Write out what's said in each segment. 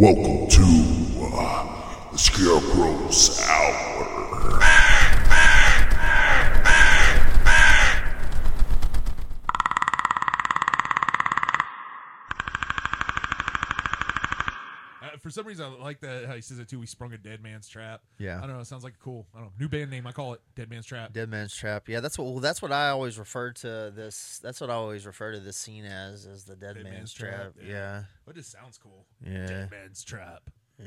Welcome to uh, the Scarecrow's Hour. Some reason, I like that how he says it too. We sprung a dead man's trap. Yeah. I don't know. It sounds like cool. I don't know. New band name. I call it Dead Man's Trap. Dead Man's Trap. Yeah, that's what well, that's what I always refer to this. That's what I always refer to this scene as, as the Dead, Dead Man's, Man's Trap. Trap, yeah. Yeah, But it just sounds cool. yeah, Dead Man's Trap. yeah.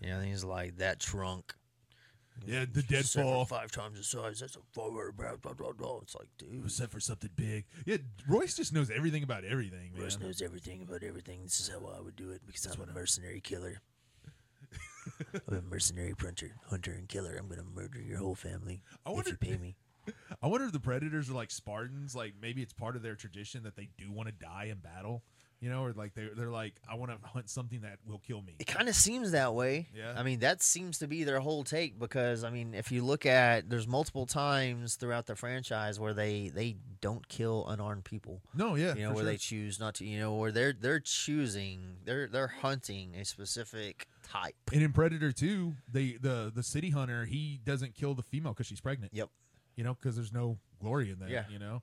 Yeah, and he's like that trunk. Yeah, the deadfall. five times the size. That's a forward. Blah, blah, blah, blah. It's like, dude, was set for something big. Yeah, Royce just knows everything about everything, man. Russ knows everything about everything. This is how I would do it because I'm a mercenary killer. I'm a mercenary hunter, hunter and killer. I'm gonna murder your whole family I if wonder- you pay me. I wonder if the Predators are like Spartans. Like maybe it's part of their tradition that they do want to die in battle. You know, or like they're they're like, I want to hunt something that will kill me. It kind of seems that way. Yeah. I mean, that seems to be their whole take because I mean, if you look at there's multiple times throughout the franchise where they they don't kill unarmed people. No, yeah, You know, where sure. they choose not to. You know, where they're they're choosing they're they're hunting a specific type. And in Predator 2, they the the city hunter he doesn't kill the female because she's pregnant. Yep. You know, because there's no glory in that. Yeah. You know.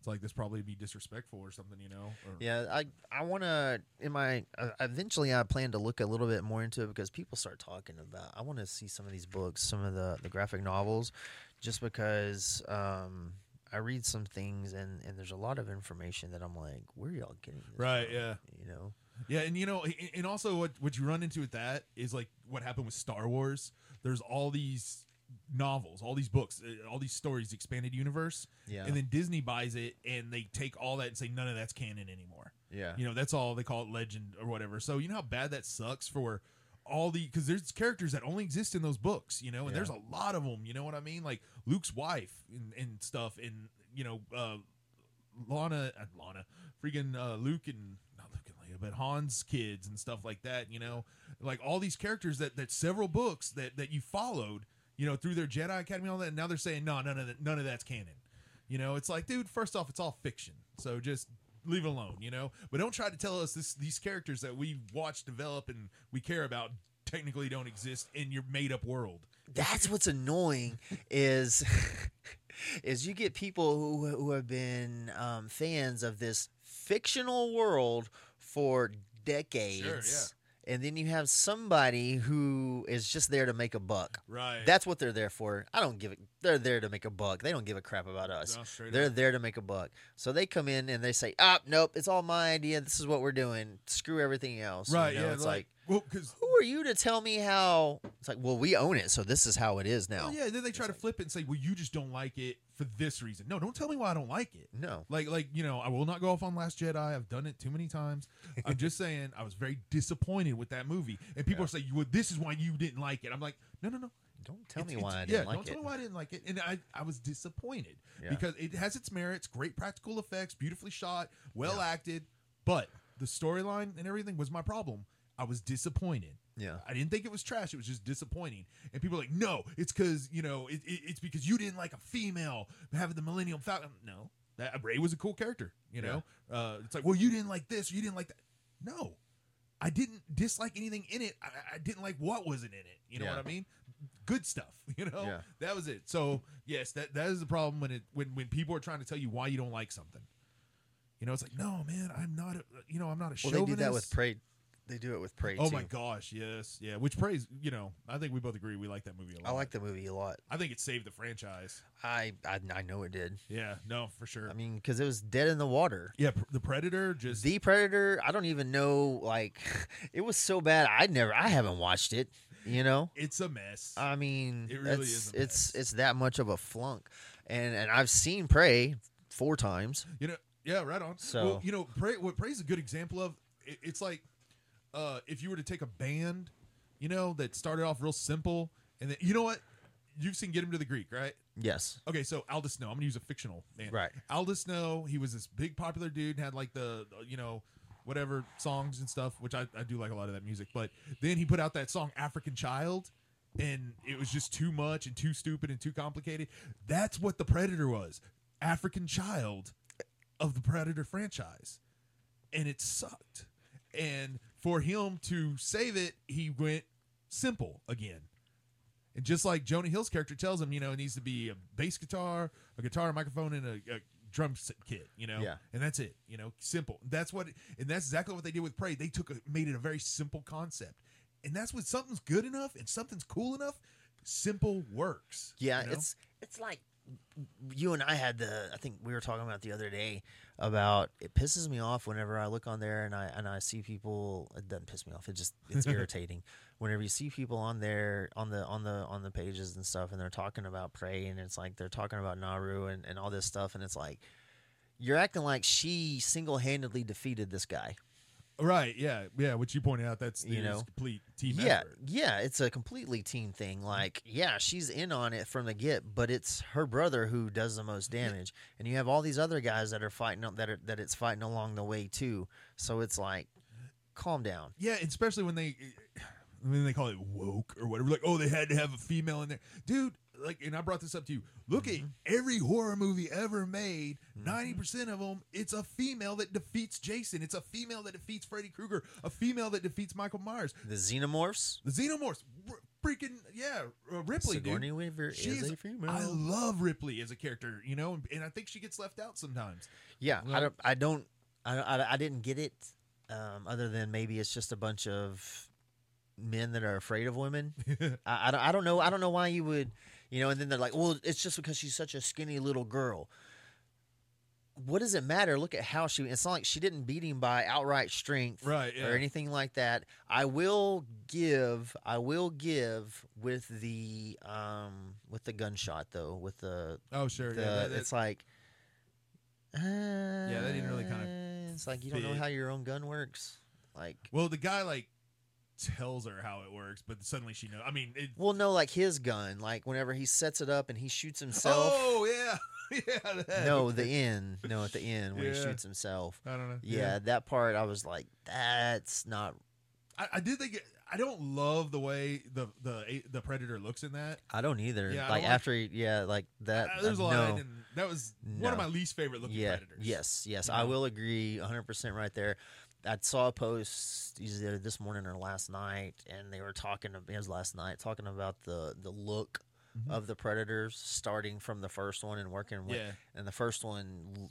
It's like this probably be disrespectful or something. You know. Or, Yeah, I I want to in my uh, eventually I plan to look a little bit more into it because people start talking about. I want to see some of these books, some of the the graphic novels, just because um, I read some things and and there's a lot of information that I'm like, where are y'all getting this Right, from?" yeah. You know. Yeah, and you know, and also what what you run into with that is like what happened with Star Wars. There's all these novels, all these books, uh, all these stories, expanded universe, Yeah. and then Disney buys it and they take all that and say none of that's canon anymore. yeah. You know, that's all they call it legend or whatever. So you know how bad that sucks for all the because there's characters that only exist in those books, you know, and Yeah. there's a lot of them. You know what I mean? Like Luke's wife and, and stuff, and you know, uh, Lana, uh, Lana, freaking uh, Luke and not Luke and Leia, but Han's kids and stuff like that. You know, like all these characters that that several books that that you followed, you know, through their Jedi Academy, all that. And now they're saying no, none of that, none of that's canon. You know, it's like, dude, first off, it's all fiction. So just leave it alone, you know? But don't try to tell us this these characters that we watch develop and we care about technically don't exist in your made up world. That's what's annoying is is you get people who who have been um, fans of this fictional world for decades. And then you have somebody who is just there to make a buck. Right. That's what they're there for. I don't give it. They're there to make a buck. They don't give a crap about us. No, They're up. there to make a buck. So they come in and they say, "Ah, nope, it's all my idea. This is what we're doing. Screw everything else." You right, know, yeah. It's like, like, well, because who are you to tell me how? It's like, well, we own it, so this is how it is now. yeah, then they try to flip it and say, well, you just don't like it for this reason. No, don't tell me why I don't like it. No. Like, like you know, I will not go off on Last Jedi. I've done it too many times. I'm just saying, I was very disappointed with that movie, and people are saying, "Well, this is why you didn't like it." I'm like, no, no, no. Don't tell It's- me why I didn't yeah, like don't it. tell me why I didn't like it. And I, I was disappointed Yeah. because it has its merits, great practical effects, beautifully shot, well acted, but the storyline and everything was my problem. I was disappointed. Yeah. I didn't think it was trash. It was just disappointing. And people are like, no, it's because you know, it, it, it's because you didn't like a female having the Millennium Falcon. No, that Rey was a cool character. You know, uh, it's like, well, you didn't like this, or you didn't like that. No, I didn't dislike anything in it. I, I didn't like what wasn't in it. You know Yeah. what I mean? Good stuff. You know, Yeah. that was it. So yes, that that is the problem when it when when people are trying to tell you why you don't like something. You know, it's like, no, man, I'm not. A, you know, I'm not a Well, chauvinist. they do that with Prey. They do it with Prey Oh too. my gosh, yes, yeah. Which Prey's, you know, I think we both agree we like that movie a lot. I like the movie a lot. I think it saved the franchise. I I, I know it did. Yeah, no, for sure. I mean, because it was dead in the water. yeah, pr- the Predator just The Predator. I don't even know. Like, it was so bad. I never. I haven't watched it. You know. it's a mess. I mean, It really it's, is a It's mess. it's that much of a flunk, and and I've seen Prey four times. you know, yeah, right on. So- well, you know, Prey, what Prey's a good example of. It, it's like uh, if you were to take a band, you know, that started off real simple, and then you know what, you've seen Get Him to the Greek, right? Yes. Okay, so Aldous Snow. I'm gonna use a fictional man. Right. Aldous Snow. He was this big popular dude. and Had like the you know whatever songs and stuff, which I, I do like a lot of that music. But then he put out that song African Child, and it was just too much and too stupid and too complicated. That's what the Predator was. African Child of the Predator franchise, and it sucked. And for him to save it, he went simple again. And just like Jonah Hill's character tells him, you know, it needs to be a bass guitar, a guitar, a microphone, and a, a drum kit, you know, Yeah. and that's it, you know, simple. That's what, and that's exactly what they did with Prey. They took, a, made it a very simple concept, and that's when something's good enough and something's cool enough, simple works. Yeah, you know? it's it's like you and I had the. I think we were talking about the other day about it pisses me off whenever I look on there and I and I see people. It doesn't piss me off. It just it's irritating whenever you see people on there on the on the on the pages and stuff and they're talking about prey and it's like they're talking about Naru and and all this stuff and it's like you're acting like she single handedly defeated this guy. Right, yeah, yeah. Which you pointed out, that's You know? complete team yeah, effort. yeah, it's a completely team thing. Like, mm. yeah, she's in on it from the get, but it's her brother who does the most damage, and you have all these other guys that are fighting that are that it's fighting along the way too. So it's like, calm down. Yeah, especially when they when they call it woke or whatever. Like, oh, they had to have a female in there, dude. Like, and I brought this up to you. Look Mm-hmm. at every horror movie ever made. 90 percent of them, it's a female that defeats Jason. It's a female that defeats Freddy Krueger. A female that defeats Michael Myers. The xenomorphs. The Xenomorphs, freaking yeah, uh, Ripley, Sigourney dude. Weaver She is is a female. I love Ripley as a character, you know, and, and I think she gets left out sometimes. Yeah, I don't. I don't. I, I, I didn't get it. Um, other than maybe it's just a bunch of men that are afraid of women. I, I don't. I don't know. I don't know why you would. You know, and then they're like, "Well, it's just because she's such a skinny little girl." What does it matter? Look at how she. It's not like she didn't beat him by outright strength, Right, yeah. or anything like that. I will give. I will give with the um with the gunshot though. With the Oh, sure. the, yeah, that- that- it's like uh, yeah that didn't really kinda it's like you don't know how your own gun works like well, the guy like tells her how it works, but suddenly she knows. I mean, it, well no like his gun like whenever he sets it up and he shoots himself Oh yeah, yeah. that. no the end no at the end when he shoots himself I don't know. yeah, that part i was like that's not I, I did think. It, I don't love the way the the the predator looks in that. i don't either Yeah, like don't after he yeah like that Uh, there's a uh, lot. no. I that was one of my least favorite looking yeah predators. yes yes i will agree 100% right there i saw a post either this morning or last night and they were talking it was last night talking about the the look Mhm. of the predators starting from the first one and working with Yeah. and the first one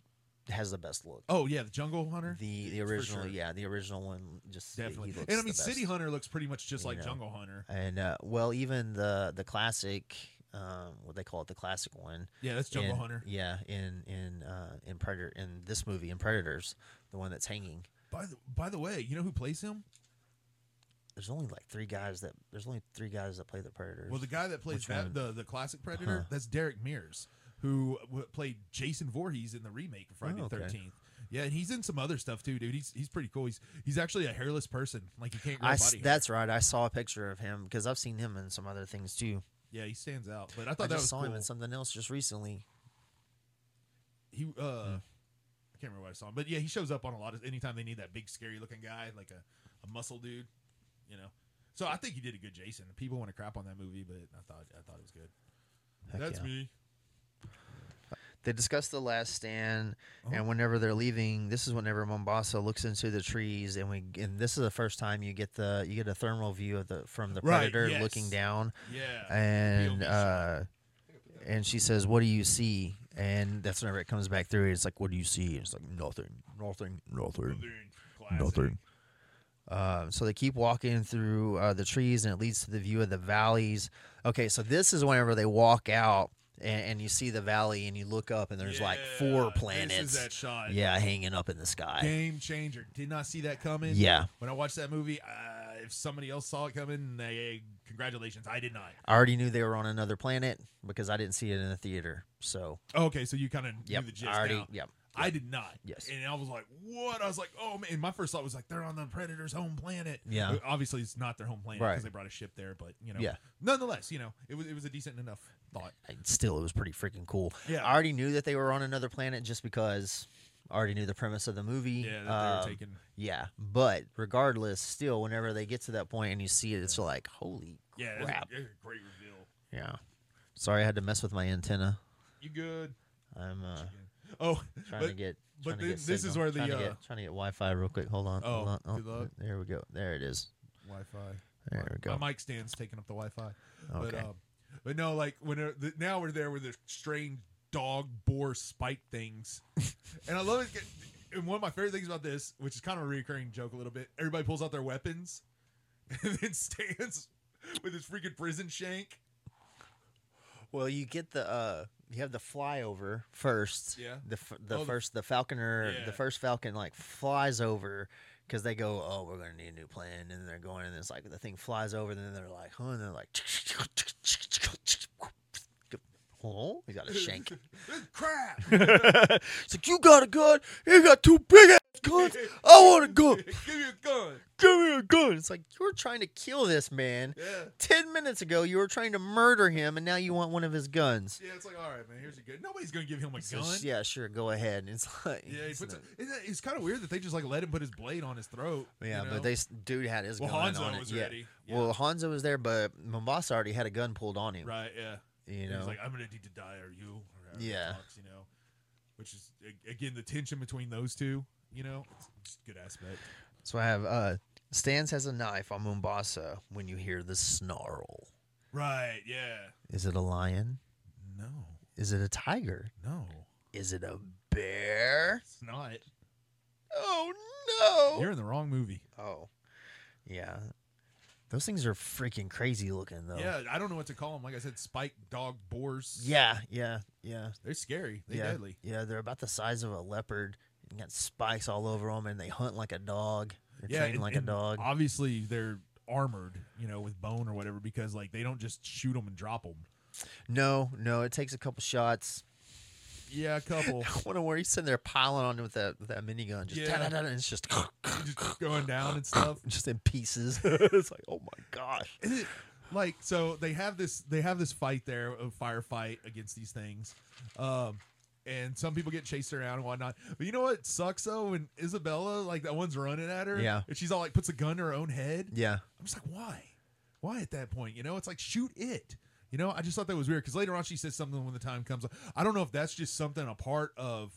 has the best look Oh yeah, the Jungle Hunter. the the original sure. yeah the original one just Definitely. looks And I mean. City Hunter looks pretty much just You like know. Jungle Hunter. and uh, well even the the classic um, what they call it the classic one Yeah, that's Jungle in- Hunter. yeah in in uh, in predator in this movie in predators the one that's hanging By the by the way, you know who plays him? there's only like three guys that there's only three guys that play the predators Well, the guy that plays Which that one? the the classic Predator, Huh. that's Derek Mears, who w- played Jason Voorhees in the remake of Friday Oh, the okay. Thirteenth. Yeah, and he's in some other stuff too, dude. He's he's pretty cool. He's he's actually a hairless person. Like he can't grow I body s- hair. that's right i saw a picture of him because i've seen him in some other things too yeah, he stands out. But I i, thought that just was saw cool. him in something else just recently he uh, I can't remember what I saw him, but yeah, he shows up on a lot of anytime they need that big scary looking guy, like a, a muscle dude, you know. So I think he did a good Jason. People want to crap on that movie, but I thought I thought it was good. Heck That's yeah. me. they discuss the last stand Uh-huh. and whenever they're leaving this is whenever mombasa looks into the trees and we and this is the first time you get the you get a thermal view of the from the Right, predator yes. looking down Yeah. and uh and she says what do you see and that's whenever it comes back through it's like what do you see and it's like nothing nothing nothing Classic. nothing um, so they keep walking through uh, the trees and it leads to the view of the valleys okay so this is whenever they walk out and, and you see the valley and you look up and there's like four planets This is that shot. yeah hanging up in the sky Game changer. Did not see that coming. yeah When I watched that movie, uh, if somebody else saw it coming, they congratulations. I did not. i already knew they were on another planet because i didn't see it in the theater so oh, Okay, so you kind of yep knew the gist i already now. yep I did not. Yes. And I was like, what? I was like, oh man. And my first thought was like, they're on the Predator's home planet. Yeah. Obviously, it's not their home planet Right. because they brought a ship there, but you know, Yeah. Nonetheless, you know, it was it was a decent enough thought. Still it was pretty freaking cool Yeah. i already knew that they were on another planet just because I already knew the premise of the movie Yeah, that they Um, were taking. Yeah, but regardless, still, whenever they get to that point and you see it, it's like, holy Yeah, it was a, crap! a great reveal. Yeah. Sorry, I had to mess with my antenna. You good? I'm uh, Oh, Trying but, to get. but to get this is where the trying, to uh, get, trying to get Wi-Fi real quick. Hold on. Oh, hold on. Oh. There we go. There it is. Wi-Fi. There we go. My mic stand's taking up the Wi-Fi. But Okay. um, but no, like when they're- the, now we're there with the strange dog boar spike things, and I love it. And one of my favorite things about this, which is kind of a recurring joke a little bit, everybody pulls out their weapons, and then stands with his freaking prison shank. Well, you get the uh you have the flyover first. Yeah. The f- the Oh, first the Falconer Yeah. the first Falcon like flies over because they go oh we're gonna need a new plane and they're going and it's like the thing flies over and then they're like huh and they're like oh he got a shank. Crap! it's like you got a gun you got two big ass guns I want a gun Give me a gun. give me a gun. It's like you were trying to kill this man. Yeah. Ten minutes ago, you were trying to murder him, and now you want one of his guns. Yeah, it's like, all right, man, here's a gun. Nobody's gonna give him a gun. yeah, sure, go ahead. It's like, Yeah, he puts not- it, isn't it- it's kind of weird that they just like let him put his blade on his throat. yeah, you know? but they s- dude had his well, gun Hanzo on it. was yeah. ready. Yeah. Well, Hanzo was there, but Mombasa already had a gun pulled on him. right, yeah. You know, he's like, I'm gonna need to die, or you, or Yeah. talks, you know, which is again the tension between those two. You know, it's just a good aspect. so I have uh Stans has a knife on Mombasa. When you hear the snarl, Right? Yeah. is it a lion? No, Is it a tiger? no, Is it a bear? it's not. Oh no! You're in the wrong movie. Oh, yeah. Those things are freaking crazy looking, though. Yeah, I don't know what to call them. Like I said, spike dog boars. Yeah, yeah, yeah. they're scary. They're yeah, deadly. Yeah, they're about the size of a leopard. And got spikes all over them, and they hunt like a dog. They're Yeah, trained and- like and a dog. Obviously, they're armored, you know, with bone or whatever, because like they don't just shoot them and drop them. No, no, it takes a couple shots. Yeah, a couple. I wonder where he's sitting there piling on with that with that minigun, just Yeah. and it's just just going down and stuff. just in pieces. it's like, oh my gosh. It like so they have this they have this fight there a firefight against these things um and some people get chased around and whatnot but you know what sucks though when isabella like that one's running at her Yeah. and she's all like puts a gun to her own head Yeah, i'm just like why why at that point you know it's like shoot it you know i just thought that was weird because later on she says something when the time comes i don't know if that's just something a part of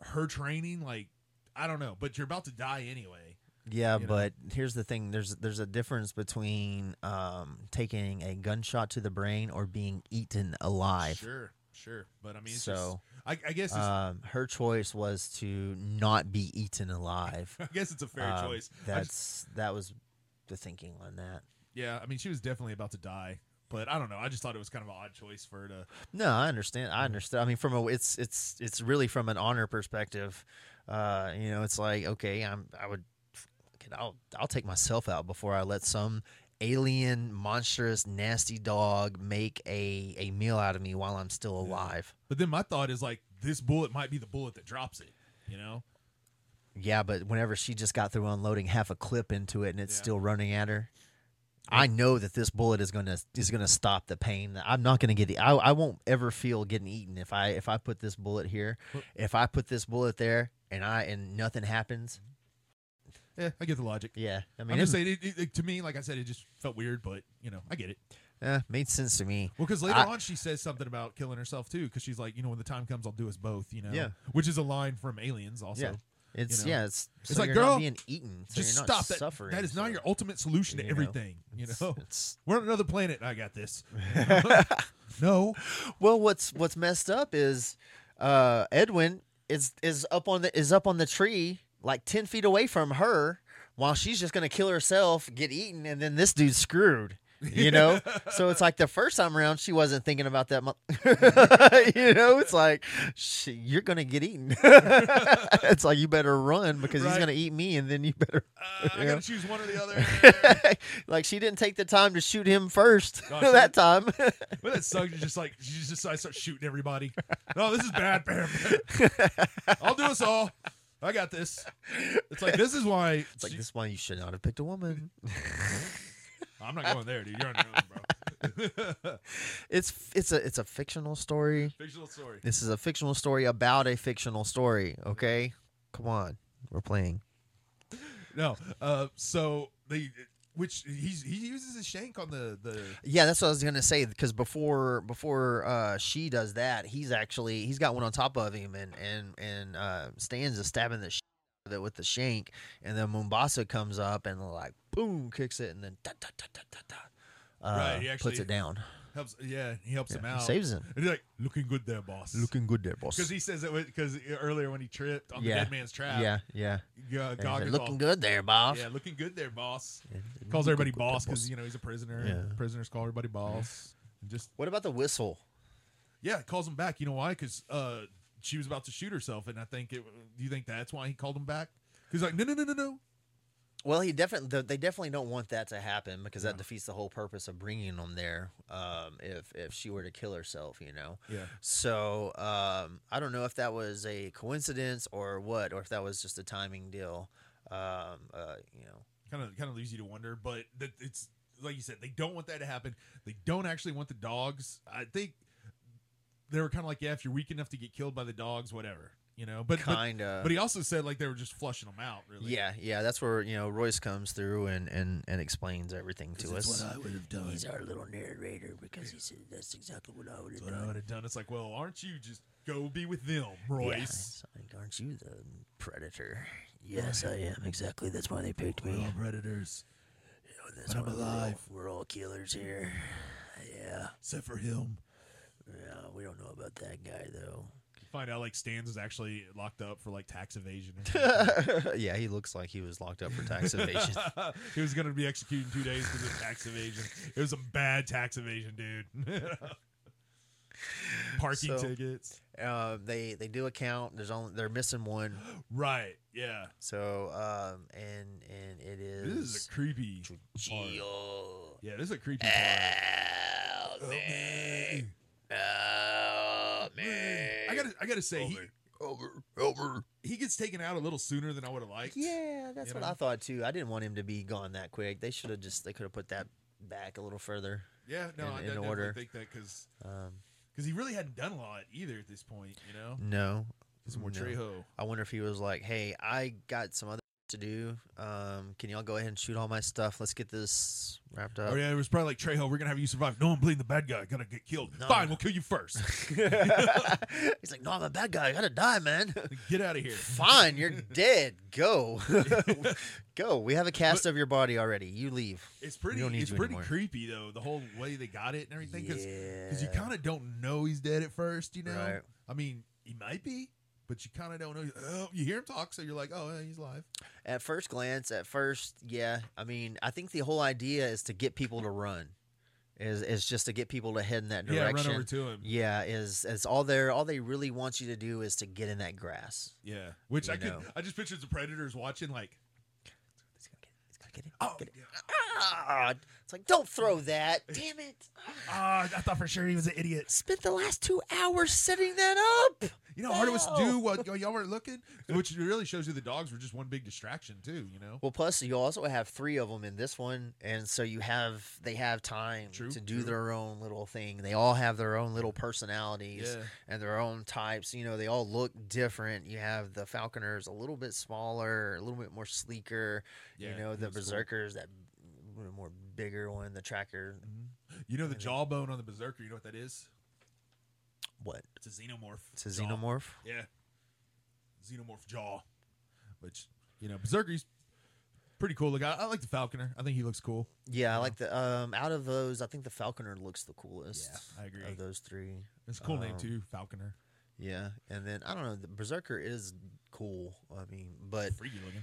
her training like i don't know but you're about to die anyway yeah, You know? but here's the thing: there's there's a difference between um, taking a gunshot to the brain or being eaten alive. sure sure but i mean So, just, I, I guess it's, Um, her choice was to not be eaten alive. I guess it's a fair Um, choice. I just- That's that was the thinking on that. yeah, I mean, she was definitely about to die, but I don't know. I just thought it was kind of an odd choice for her to. No, I understand. I understand. I mean, from a it's it's it's really from an honor perspective. Uh, you know, it's like okay, I'm I would, I'll I'll take myself out before I let some alien, monstrous, nasty dog make a a meal out of me while I'm still alive. But then my thought is like, this bullet might be the bullet that drops it. You know? Yeah, but whenever she just got through unloading half a clip into it and it's Yeah. still running at her, I know that this bullet is gonna is gonna stop the pain. I'm not gonna get. I I won't ever feel getting eaten if I if I put this bullet here. If I put this bullet there and I and nothing happens, Yeah, I get the logic. yeah. I mean, I mean, am it, just saying, it, it- to me, like I said, it just felt weird, but you know, I get it. Yeah, made sense to me. Well, because later I- on she says something about killing herself too, because she's like, you know, when the time comes, I'll do us both. You know? Yeah. Which is a line from Aliens, also. Yeah. It's know? yeah. It's It's like, you're girl, not being eaten. So just you're not stop that. suffering. That is not your ultimate solution to you know, everything. You know, it's- we're on another planet. I got this. no. Well, what's what's messed up is uh, Edwin is is up on the is up on the tree like ten feet away from her, while she's just gonna kill herself, get eaten, and then this dude's screwed. You know, so it's like the first time around she wasn't thinking about that. Mu- you know, it's like you're gonna get eaten. it's like you better run because he's gonna eat me, and then you better. Uh, I Yeah. gotta choose one or the other. like she didn't take the time to shoot him first No, she- that time. But that sucks. You just like she just to start shooting everybody. No, this is bad, Bam. I'll do us all. I got this. It's like this is why It's like she- this is why you should not have picked a woman. I'm not going there, dude. You're on your own, bro. It's it's a it's a fictional story. Fictional story. This is a fictional story about a fictional story. Okay, come on, we're playing. No. Uh. So they which he's he uses his shank on the the Yeah, that's what I was gonna say. Because before before uh, she does that, he's actually he's got one on top of him, and and and uh, Stan's is stabbing the shit out of it with the shank, and then Mombasa comes up and like boom kicks it, and then da, da, da, da, da, da, uh, Right, he puts it down. helps. Yeah, he helps Yeah, him he out. saves him. And he's like, looking good there, boss. Looking good there, boss. because he says it because earlier when he tripped on the dead man's trap. yeah, yeah. Yeah, And he's like, looking good there, boss. Yeah, looking good there, boss. Yeah, Calls looking everybody good there, boss because you know he's a prisoner. Yeah. Prisoners call everybody boss. And just What about the whistle? yeah, calls him back. You know why? Because uh, she was about to shoot herself, and I think it. Do you think that's why he called him back? He's like, no, no, no, no, no. Well, he definitely they definitely don't want that to happen because that defeats the whole purpose of bringing them there. Um, if if she were to kill herself, you know. Yeah, So um, I don't know if that was a coincidence or what, or if that was just a timing deal. Um, uh, you know, kind of kind of leaves you to wonder. But that it's like you said, they don't want that to happen. They don't actually want the dogs. I think they were kind of like, yeah, if you're weak enough to get killed by the dogs, whatever, you know. But but, kind of. but he also said like they were just flushing them out. Really. yeah, yeah, that's where you know Royce comes through and and and explains everything to us. what I would have done. He's our little narrator because he said that's exactly what I would have That's what I done. would have done. It's like, well, aren't you just go be with them, Yeah, Royce? it's like, aren't you the predator? Yes, I am. Exactly. That's why they picked me. All predators, That's But I'm why we're all- alive. We're all killers here. Yeah. except for him. Yeah. We don't know about that guy though. Find out like Stans is actually locked up for like tax evasion. Yeah, he looks like he was locked up for tax evasion. he was going to be executed in two days because of tax evasion. It was a bad tax evasion, dude. Parking So- tickets. uh, they they do a count. There's only they're missing one. Right. Yeah. So um and and it is. This is a creepy. part. Yeah, this is a creepy part. Help Help me. me. Help me. I gotta, I gotta say, he, Over, over. he gets taken out a little sooner than I would have liked. Yeah, that's You what know? I thought too. I didn't want him to be gone that quick. They should have just they could have put that back a little further. Yeah, no, In- I in definitely order. think that because Um, he really hadn't done a lot either at this point, you know. no, Some more No. Trejo. I wonder if he was like, "Hey, I got some other to do. Um, can y'all go ahead and shoot all my stuff? Let's get this wrapped up." Oh yeah, it was probably like Trejo. We're gonna have you survive. No, I'm bleeding the bad guy. Gotta get killed. No. Fine, we'll kill you first. He's like, "No, I'm a bad guy. I gotta die, man." get out of here. Fine, you're dead. Go, go. We have a cast of your body already. You leave. It's pretty. It's pretty anymore. creepy though. The whole way they got it and everything. Because you kind of don't know he's dead at first. You know. Right. I mean, he might be, but you kind of don't know. Oh, you hear him talk, so you're like, oh, he's live. At first glance, at first, yeah. I mean, I think the whole idea is to get people to run. Is is just to get people to head in that direction. Yeah, run over to him. Yeah, is is all there. all they really want you to do is to get in that grass. Yeah, which I could. I just pictured the predators watching, like, He's gonna get it. He's gonna get it. oh, Get it. yeah. Ah, it's like don't throw that. Damn it! Ah, I thought for sure he was an idiot. Spent the last two hours setting that up. You know how hard it was to do while y'all weren't looking, which really shows you the dogs were just one big distraction too. You know. Well, plus you also have three of them in this one, and so you have they have time True, to do true. their own little thing. They all have their own little personalities Yeah. and their own types. You know, they all look different. You have the Falconers a little bit smaller, a little bit more sleeker. Yeah, you know, the was cool. Berserkers that more bigger one, the Tracker. You know the jawbone on the berserker. You know what that is? What? It's a xenomorph. It's a jaw. xenomorph. Yeah. Xenomorph jaw. Which, you know, Berserker's pretty cool. Look, I, I like the Falconer. I think he looks cool. Yeah, I Yeah. like the um out of those, I think the Falconer looks the coolest. Yeah, I agree. Of those three. It's a cool name Um, too, Falconer. Yeah, and then I don't know, the Berserker is cool. I mean, but Freaky looking.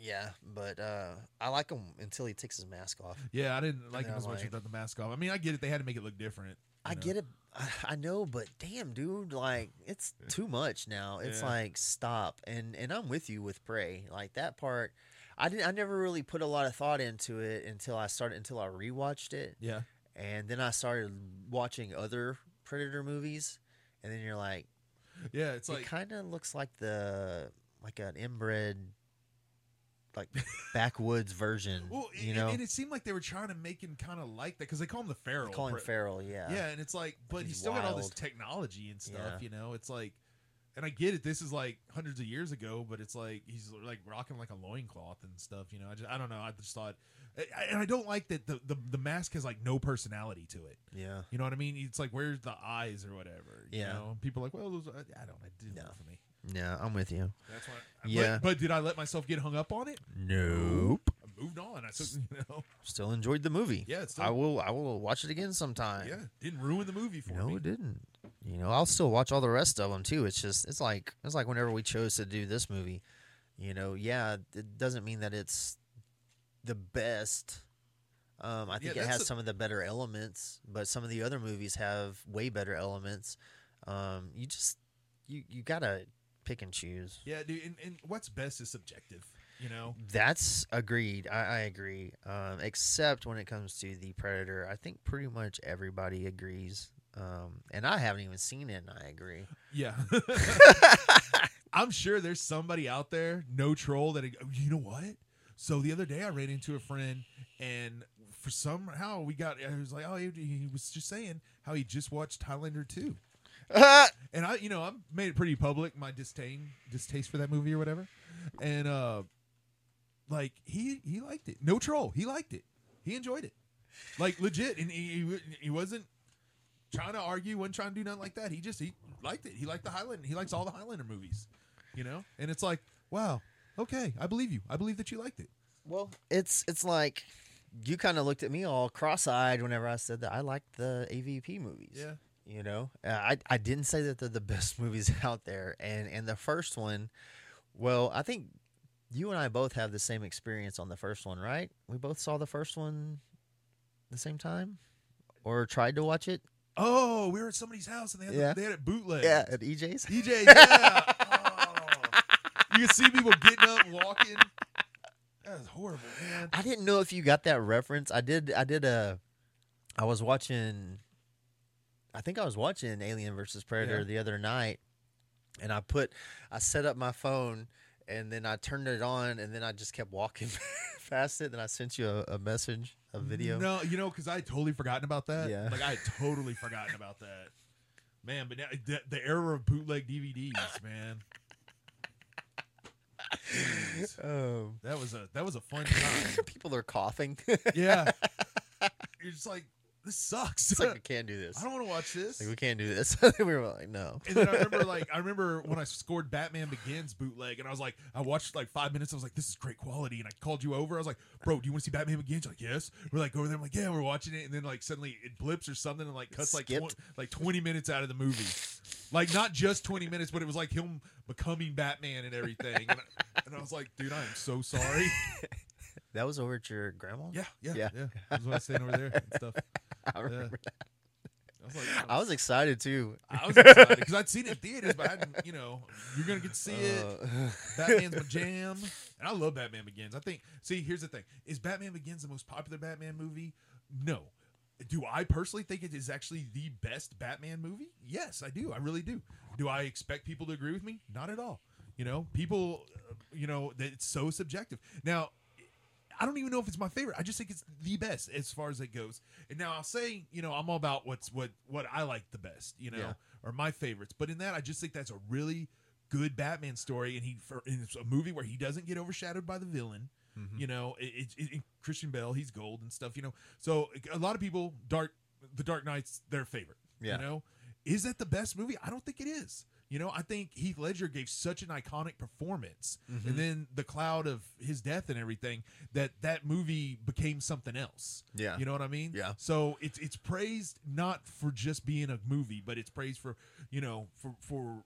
Yeah, but uh I like him until he takes his mask off. Yeah, I didn't like him as much like- without the mask off. I mean, I get it. They had to make it look different. I get it. I, I know, but damn, dude, like it's too much now. It's Yeah. like stop. And and I'm with you with Prey. Like that part, I didn't. I never really put a lot of thought into it until I started until I rewatched it, Yeah. and then I started watching other Predator movies, and then you're like, Yeah, it's it like kind of looks like the like an inbred, like backwoods version. well, you and, know, and it seemed like they were trying to make him kind of like that because they call him the feral. call him feral. Yeah, Yeah, and it's like, but he's, He's still got all this technology and stuff. Yeah. You know, it's like, and I get it. This is like hundreds of years ago, but it's like he's like rocking like a loincloth and stuff. You know, I just I don't know. I just thought, I- I- and I don't like that the, the the mask has like no personality to it. Yeah. You know what I mean? It's like where's the eyes or whatever. You Yeah. know? People are like, well, those, I I don't. I didn't No. for me. Yeah, I'm with you. That's why. Yeah. But, but did I let myself get hung up on it? Nope. I moved on. I took, you know, Still enjoyed the movie. yeah, it's still, I will. I will watch it again sometime. yeah, didn't ruin the movie for No, me. No, it didn't. You know, I'll still watch all the rest of them too. It's just, it's like, it's like whenever we chose to do this movie, you know, yeah, it doesn't mean that it's the best. Um, I think Yeah, it has a- some of the better elements, but some of the other movies have way better elements. Um, you just, you, you gotta pick and choose. Yeah, dude, and, and what's best is subjective. You know, That's agreed. I, I agree. Um, except when it comes to the Predator, I think pretty much everybody agrees. Um, and I haven't even seen it, and I agree. yeah. I'm sure there's somebody out there, no troll, that you know what? So the other day I ran into a friend, and for somehow we got. I was like, oh, he, he was just saying how he just watched Highlander two, and I, you know, I made it pretty public my disdain, distaste for that movie or whatever, and uh, like he he liked it. No troll, he liked it. He enjoyed it, like legit, and he he, he wasn't trying to argue, wasn't trying to do nothing like that. He just he liked it. He liked the Highlander. He likes all the Highlander movies, you know. And it's like, wow, okay, I believe you. I believe that you liked it. Well, it's it's like you kind of looked at me all cross-eyed whenever I said that I liked the AVP movies. Yeah, You know, Uh, I I didn't say that they're the best movies out there, and and the first one, well, I think you and I both have the same experience on the first one, right? We both saw the first one the same time, or tried to watch it. Oh, we were at somebody's house and they had Yeah. they had it bootleg. Yeah, at EJ's. DJ. Yeah. oh. You can see people getting up, walking. That was horrible, man. I didn't know if you got that reference. I did. I did a. I was watching. I think I was watching Alien versus Predator Yeah. the other night, and I put. I set up my phone, and then I turned it on, and then I just kept walking past it. Then I sent you a, a message, a video. No, you know, because I had totally forgotten about that. Yeah. Like I had totally forgotten about that. Man, but now, the, the era of bootleg DVDs, man. Um, That was a that was a fun time. people are coughing. Yeah. You're just like, this sucks. it's like we can't do this. I don't want to watch this. Like we can't do this. we were like, no. And then I remember, like, I remember when I scored Batman Begins bootleg, and I was like, I watched like five minutes. I was like, this is great quality, and I called you over. I was like, bro, do you want to see Batman Begins? You're like, yes. We're like over there. I'm like, yeah, we're watching it, and then like suddenly it blips or something, and like cuts like tw- like 20 minutes out of the movie, like not just 20 minutes, but it was like him becoming Batman and everything. And I, and I was like, dude, I am so sorry. That was over at your grandma's. yeah, yeah, Yeah. yeah. I was when I was staying over there and stuff. I remember. I was like, I was excited too. I was excited because I'd seen it in theaters, but I hadn't, you know, you're gonna get to see it. Uh, Batman's my jam, and I love Batman Begins. I think. See, here's the thing: is Batman Begins the most popular Batman movie? No. Do I personally think it is actually the best Batman movie? Yes, I do. I really do. Do I expect people to agree with me? Not at all. You know, people, uh, you know, that it's so subjective. Now, I don't even know if it's my favorite. I just think it's the best as far as it goes. And now I'll say, you know, I'm all about what's what what I like the best, you know, Yeah. or my favorites. But in that, I just think that's a really good Batman story, and he for and it's a movie where he doesn't get overshadowed by the villain. Mm-hmm. You know, it, it, it- Christian Bale, he's gold and stuff. You know, so a lot of people, Dark, the Dark Knight's their favorite. Yeah. You know, is that the best movie? I don't think it is. You know, I think Heath Ledger gave such an iconic performance, Mm-hmm. and then the cloud of his death and everything that that movie became something else. Yeah. you know what I mean. Yeah. So it's it's praised not for just being a movie, but it's praised for you know for for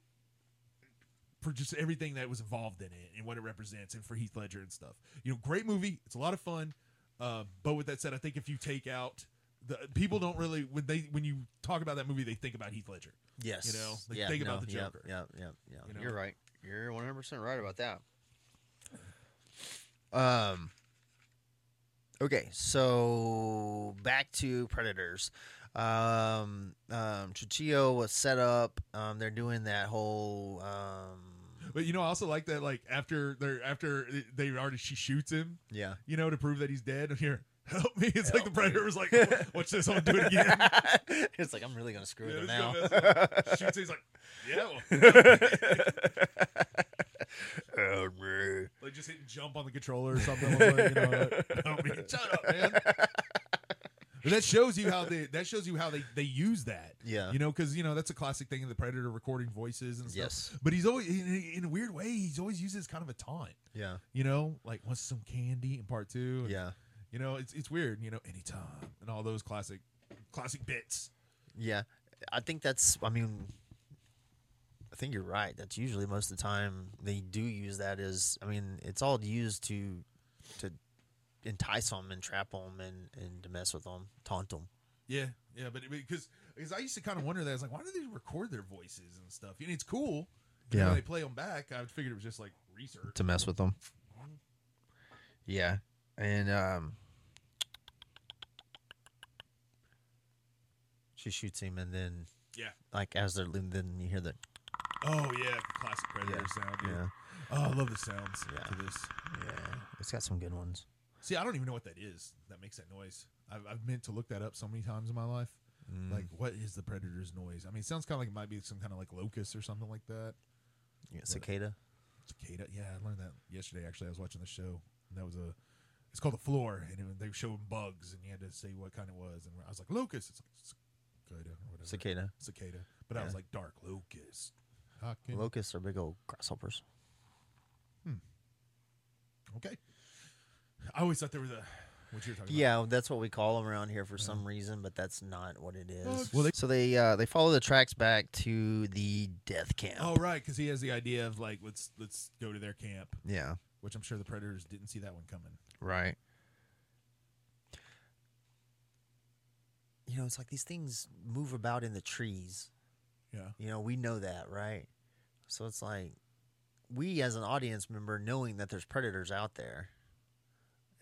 for just everything that was involved in it and what it represents, and for Heath Ledger and stuff. You know, great movie. It's a lot of fun. Uh, but with that said, I think if you take out the people don't really when they when you talk about that movie, they think about Heath Ledger. Yes. You know, like, yeah, think no, about the yep, Joker. Yep, yep, yep. You know? You're right. You're 100 percent right about that. Um. Okay, so back to Predators. Um, um, Cuchillo was set up. Um, they're doing that whole. Um, But you know, I also like that. Like after they're after they already she shoots him, yeah, you know, to prove that he's dead. Here, help me. It's like the predator was like, "Oh, watch this, I'm gonna do it again. it's like I'm really gonna screw Yeah, with him now. is gonna mess up. Shoots, he's like, yeah, well, Help me. like just hit jump on the controller or something. Like, you know, help me. Shut up, man. But that shows you how they that shows you how they they use that. Yeah. You know, because you know that's a classic thing in the Predator recording voices and stuff. Yes. But he's always in, in a weird way. He's always uses kind of a taunt. Yeah. You know, like wants some candy in part two. Yeah. You know, it's it's weird. You know, anytime and all those classic classic bits. Yeah. I think that's. I mean, I think you're right. That's usually most of the time they do use that as. I mean, it's all used to to entice them and trap them and and to mess with them, taunt them. Yeah, yeah, but because because I used to kind of wonder that. I was like, why do they record their voices and stuff? You know, it's cool. Yeah. when they play them back. I figured it was just like research. to mess with them. Yeah, and um, she shoots him, and then Yeah. like as they're then you hear the Oh yeah, classic Predator Yeah, sound. Yeah. yeah. Oh, I love the sounds Yeah. to this. yeah, it's got some good ones. See, I don't even know what that is. That makes that noise. I've, I've meant to look that up so many times in my life. Mm. Like, what is the Predator's noise? I mean, it sounds kind of like it might be some kind of like locust or something like that. Yeah, cicada. Cicada. Yeah, I learned that yesterday. Actually, I was watching the show, and that was a. It's called the floor, and it, they were showing bugs, and you had to say what kind it was, and I was like locust. It's like cicada or whatever. Cicada. Cicada, but I was Yeah. like dark locust. How can- Locusts are big old grasshoppers. okay. I always thought there was a. What you're talking about? Yeah, that's what we call them around here for some reason, but that's not what it is. Well, they- so they uh, they follow the tracks back to the death camp. Oh right, because he has the idea of like let's let's go to their camp, Yeah, which I'm sure the predators didn't see that one coming. right. You know, it's like these things move about in the trees. Yeah. You know, we know that, right? So it's like we as an audience member knowing that there's predators out there,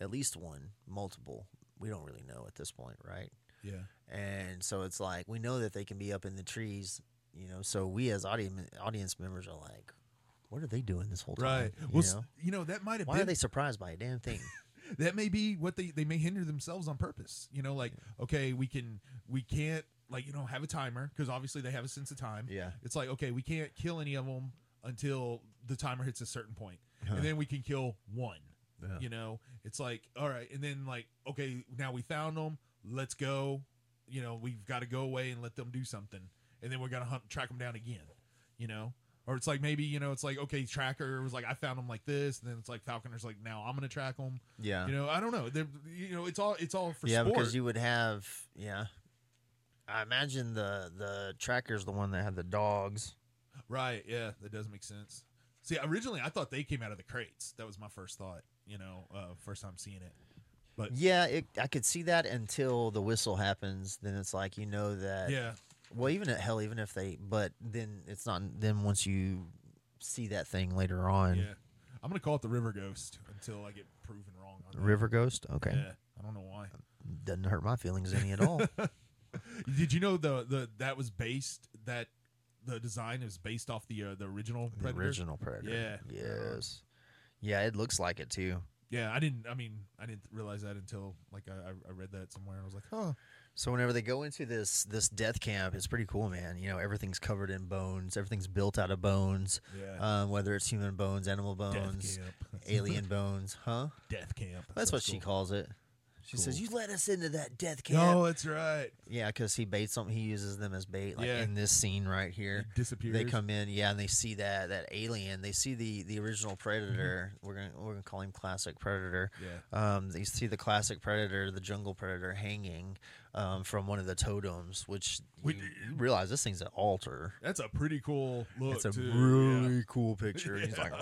at least one, multiple. We don't really know at this point, right? Yeah. And so it's like we know that they can be up in the trees, you know. So we as audience audience members are like, what are they doing this whole time? Right. You Well, know? you know that might have Why been are they surprised by a damn thing? that may be what they they may hinder themselves on purpose. You know, like okay, we can we can't like you know have a timer because obviously they have a sense of time. Yeah. It's like okay, we can't kill any of them until the timer hits a certain point, Huh. and then we can kill one. Yeah. You know, it's like all right, and then like okay, now we found them. Let's go. You know, we've got to go away and let them do something, and then we're gonna hunt track them down again. You know. Or it's like maybe you know it's like okay tracker was like I found them like this and then it's like Falconer's like now I'm gonna track them Yeah. you know, I don't know. They're, you know, it's all it's all for yeah, sport. because you would have yeah. I imagine the the tracker's the one that had the dogs. right? Yeah, that does make sense. See, originally I thought they came out of the crates. That was my first thought. You know, uh, first time seeing it. But Yeah, it, I could see that until the whistle happens. Then it's like you know that. yeah, Well, even at hell, even if they, but then it's not. Then once you see that thing later on, yeah. I'm gonna call it the River Ghost until I get proven wrong. River Ghost. Okay, Yeah, I don't know why. doesn't hurt my feelings any at all. Did you know the the that was based that the design is based off the uh, the original the Predator? original Predator. Yeah. Yes. Yeah, it looks like it too. Yeah, I didn't. I mean, I didn't realize that until like I, I- I read that somewhere. and I was like, huh. So whenever they go into this this death camp, it's pretty cool, man. You know, everything's covered in bones. Everything's built out of bones. Yeah. Um, whether it's human bones, animal bones, alien bones, huh? Death camp. That's what she calls it. She says, "You let us into that death camp." No, that's right. Yeah, because he baits them. He uses them as bait. Like Yeah. in this scene right here, It disappears. they come in. Yeah, and they see that that alien. They see the the original predator. We're gonna we're gonna call him classic predator. Yeah. Um, they see the classic predator, the jungle predator, hanging um, from one of the totems, which We- realize this thing's an altar. That's a pretty cool look. It's a too. really cool picture. He's like,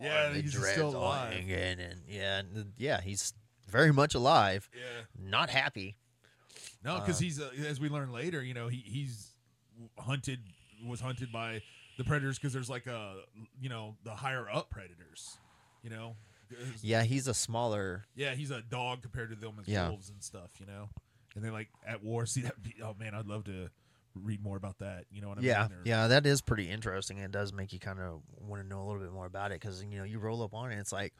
Yeah, and he's still alive. hanging, and yeah, and yeah, he's very much alive. Yeah. Yeah. Not happy. No, because Uh, he's uh, as we learn later. You know, he he's hunted was hunted by the predators because there's like a you know the higher up predators. You know. Yeah, he's a smaller. Yeah, he's a dog compared to them as Yeah. wolves and stuff. You know, and they're like at war. See that? Oh man, I'd love to read more about that. You know what I Yeah, mean? Or- yeah, that is pretty interesting. It does make you kind of want to know a little bit more about it because you know you roll up on it, it's like,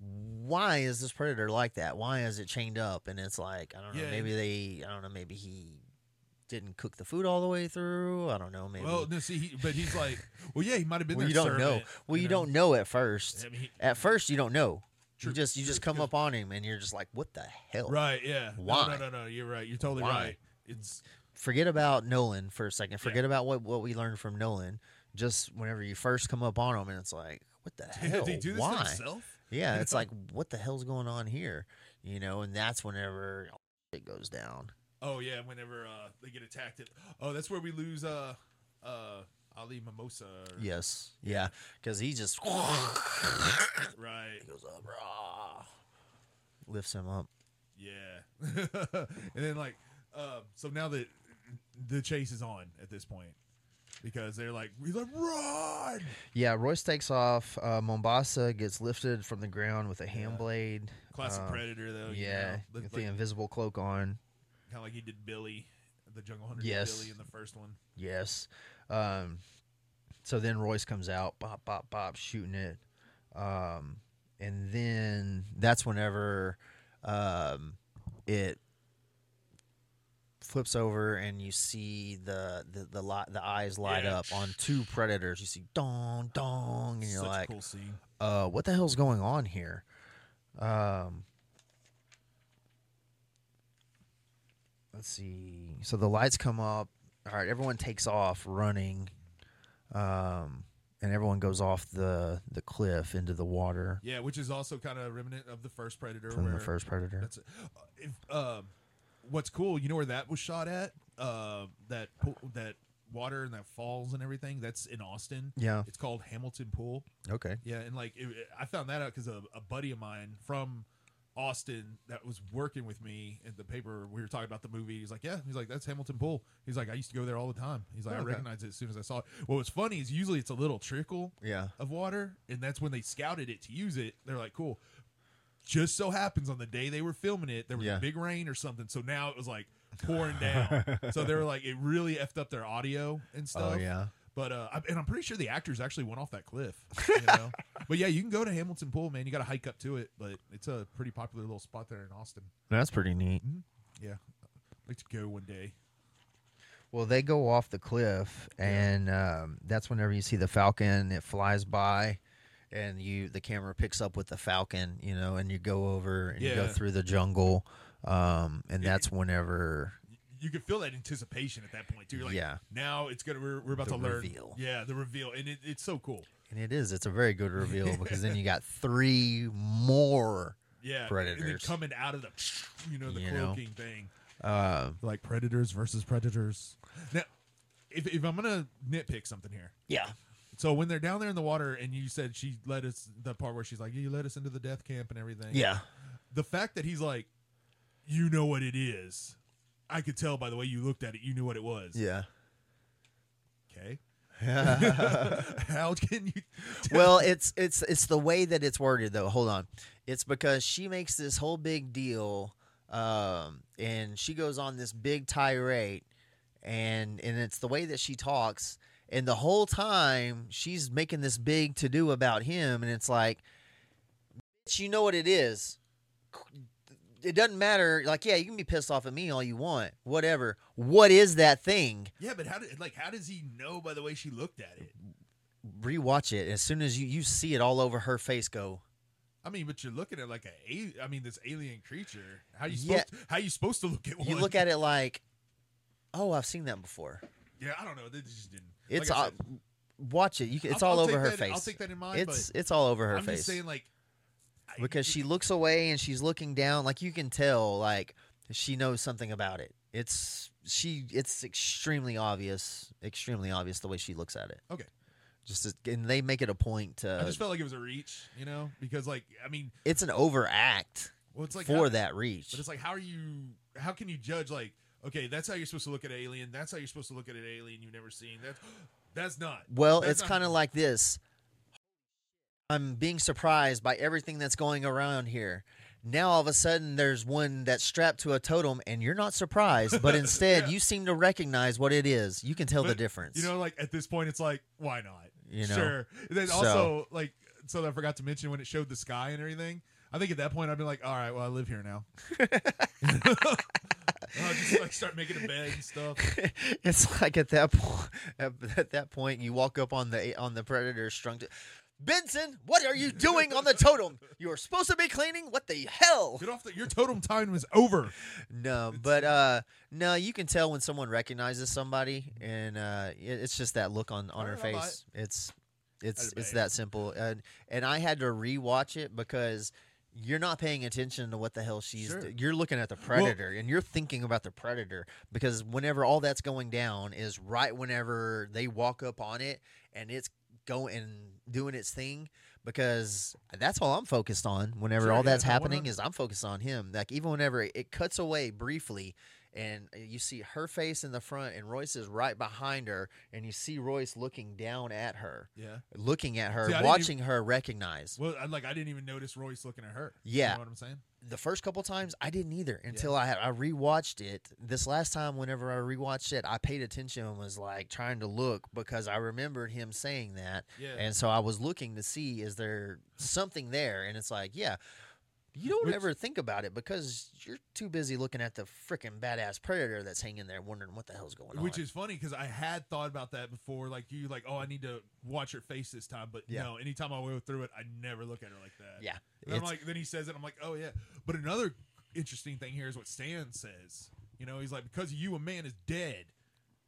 why is this predator like that? Why is it chained up? And it's like I don't know. Yeah, maybe they I don't know. Maybe he didn't cook the food all the way through. I don't know. Maybe. Well, no, see, he, but he's like, well, yeah, he might have been Well, there. you don't know. Well, you, know? don't know at first. I mean, he- At first, you don't know. True, You just you true, just come up on him and you're just like, what the hell? right? Yeah. Why? No, no, no. no You're right. You're totally Why? right. It's Forget about Nolan for a second. Forget about what what we learned from Nolan. Just whenever you first come up on him and it's like, what the hell? did he do this to Why? himself? Yeah, it's like, what the hell's going on here? You know, and that's whenever it goes down. Oh yeah, whenever uh, they get attacked, it. Oh, that's where we lose uh, uh, Ali Mombasa. Or, Yes. Yeah. Because he just Right. he goes up, rah, lifts him up. Yeah. and then like, um, so now that the chase is on at this point because they're like, we like run. Yeah, Royce takes off. Uh, Mombasa gets lifted from the ground with a hand Yeah. blade. Classic Um, predator though. you yeah, know, with Looked the invisible cloak on. Kind of like he did Billy, the Jungle Hunter. Yes. Billy in the first one. Yes. Um, so then Royce comes out, bop, bop, bop, shooting it. Um, and then that's whenever um, it flips over and you see the the the, the eyes light Yeah. up on two predators. You see dong dong, and you're Such like, cool uh, what the hell's going on here? Um, let's see. So the lights come up. All right, everyone takes off running, um, and everyone goes off the the cliff into the water Yeah, which is also kind of a remnant of the first Predator. from where the first predator. That's uh, if um, what's cool. You know where that was shot at? Uh, that pool, that water and that falls and everything. That's in Austin. Yeah. It's called Hamilton Pool. Okay. Yeah, and like it, I found that out because a, a buddy of mine from Austin that was working with me at the paper. We were talking about the movie. He's like, "Yeah." He's like, "That's Hamilton Pool." He's like, "I used to go there all the time." He's like, "I oh, Okay. recognized it as soon as I saw it." What was funny is usually it's a little trickle Yeah. of water, and that's when they scouted it to use it. They're like, "Cool." Just so happens on the day they were filming it, there was Yeah. a big rain or something. So now it was like pouring down. so they were like, it really effed up their audio and oh, stuff. Oh yeah. But uh, I- and I'm pretty sure the actors actually went off that cliff. You know? but yeah, you can go to Hamilton Pool, man. You got to hike up to it, but it's a pretty popular little spot there in Austin. That's pretty neat. Yeah, I'd like to go one day. Well, they go off the cliff, and um, that's whenever you see the falcon. It flies by, and you the camera picks up with the falcon, you know, and you go over and you go through the jungle, um, and Yeah, that's whenever You could feel that anticipation at that point too. You're like, Yeah. now it's gonna we're, we're about The to learn. reveal. Yeah, the reveal, and it, it's so cool. and it is. It's a very good reveal because then you got three more. Yeah, And Predators. then coming out of the, you know, the You know. cloaking thing, Uh, like predators versus predators. Now, if if I'm gonna nitpick something here, yeah, So when they're down there in the water, and you said she led us the part where she's like, "You led us into the death camp and everything." yeah, The fact that he's like, "You know what it is," I could tell by the way you looked at it. You knew what it was. yeah. Okay. How can you? well, it's it's it's the way that it's worded though. Hold on. It's because she makes this whole big deal um and she goes on this big tirade and and it's the way that she talks and the whole time she's making this big to do about him and it's like bitch, you know what it is. It doesn't matter. Like, yeah, you can be pissed off at me all you want. Whatever. What is that thing? Yeah, but how did like how does he know by the way she looked at it? Rewatch it. As soon as you, you see it all over her face go, I mean, but you're looking at like a I mean, this alien creature. How you Yeah. supposed to, how you supposed to look at one? you look at it like, oh, I've seen that before. Yeah, I don't know. They just didn't. It's like all, said, watch it. You can, it's I'll- all I'll over her that- face. I'll take that in mind. It's but it's all over her I'm face just saying, like, because she mm-hmm. looks away and she's looking down. Like you can tell, like she knows something about it. It's she. It's extremely obvious. Extremely obvious the way she looks at it. Okay. Just as- and they make it a point to. I just felt like it was a reach, you know, because like I mean, it's an overact well, it's like for how- that reach. But it's like, how are you? How can you judge? Like, okay, that's how you're supposed to look at Alien. That's how you're supposed to look at an alien you've never seen. That's that's not. Well, That's it's kind of like this. I'm being surprised by everything that's going around here. Now all of a sudden there's one that's strapped to a totem and you're not surprised, but instead Yeah. you seem to recognize what it is. You can tell the difference. You know, like at this point, it's like, why not? You know? sure. And then So- also, like, so I forgot to mention when it showed the sky and everything. I think at that point I'd be like, all right, well I live here now. I'll just like start making a bed and stuff. it's like at that point, at that point, you walk up on the on the predator strung to. Benson, what are you doing on the totem? You are supposed to be cleaning. What the hell? Get off the your totem time was over. No, but uh, no, you can tell when someone recognizes somebody, and uh, it- it's just that look on on her face. It's it's it's that simple, and and I had to rewatch it because you're not paying attention to what the hell she's. Sure. You're looking at the predator, and you're thinking about the predator because whenever all that's going down is right whenever they walk up on it, and it's going doing its thing. Because that's all I'm focused on. Whenever Sure, all yeah, that's happening 100 is I'm focused on him. Like even whenever it cuts away briefly, and you see her face in the front, and Royce is right behind her, and you see Royce looking down at her, Yeah. looking at her, See, watching her recognize. Well, like I didn't even notice Royce looking at her. Yeah. You know what I'm saying? The first couple times, I didn't either until I I rewatched it. This last time, whenever I rewatched it, I paid attention and was like trying to look because I remembered him saying that, Yeah. and so I was looking to see is there something there, and it's like, yeah. You don't Which- ever think about it because you're too busy looking at the freaking badass predator that's hanging there, wondering what the hell's going on. Which is funny because I had thought about that before. Like you, like, oh, I need to watch her face this time. But Yeah. no, anytime I go through it, I never look at her like that. yeah, And I'm like, then he says it. I'm like, oh yeah. But another interesting thing here is what Stan says. You know, he's like, because of you, a man is dead.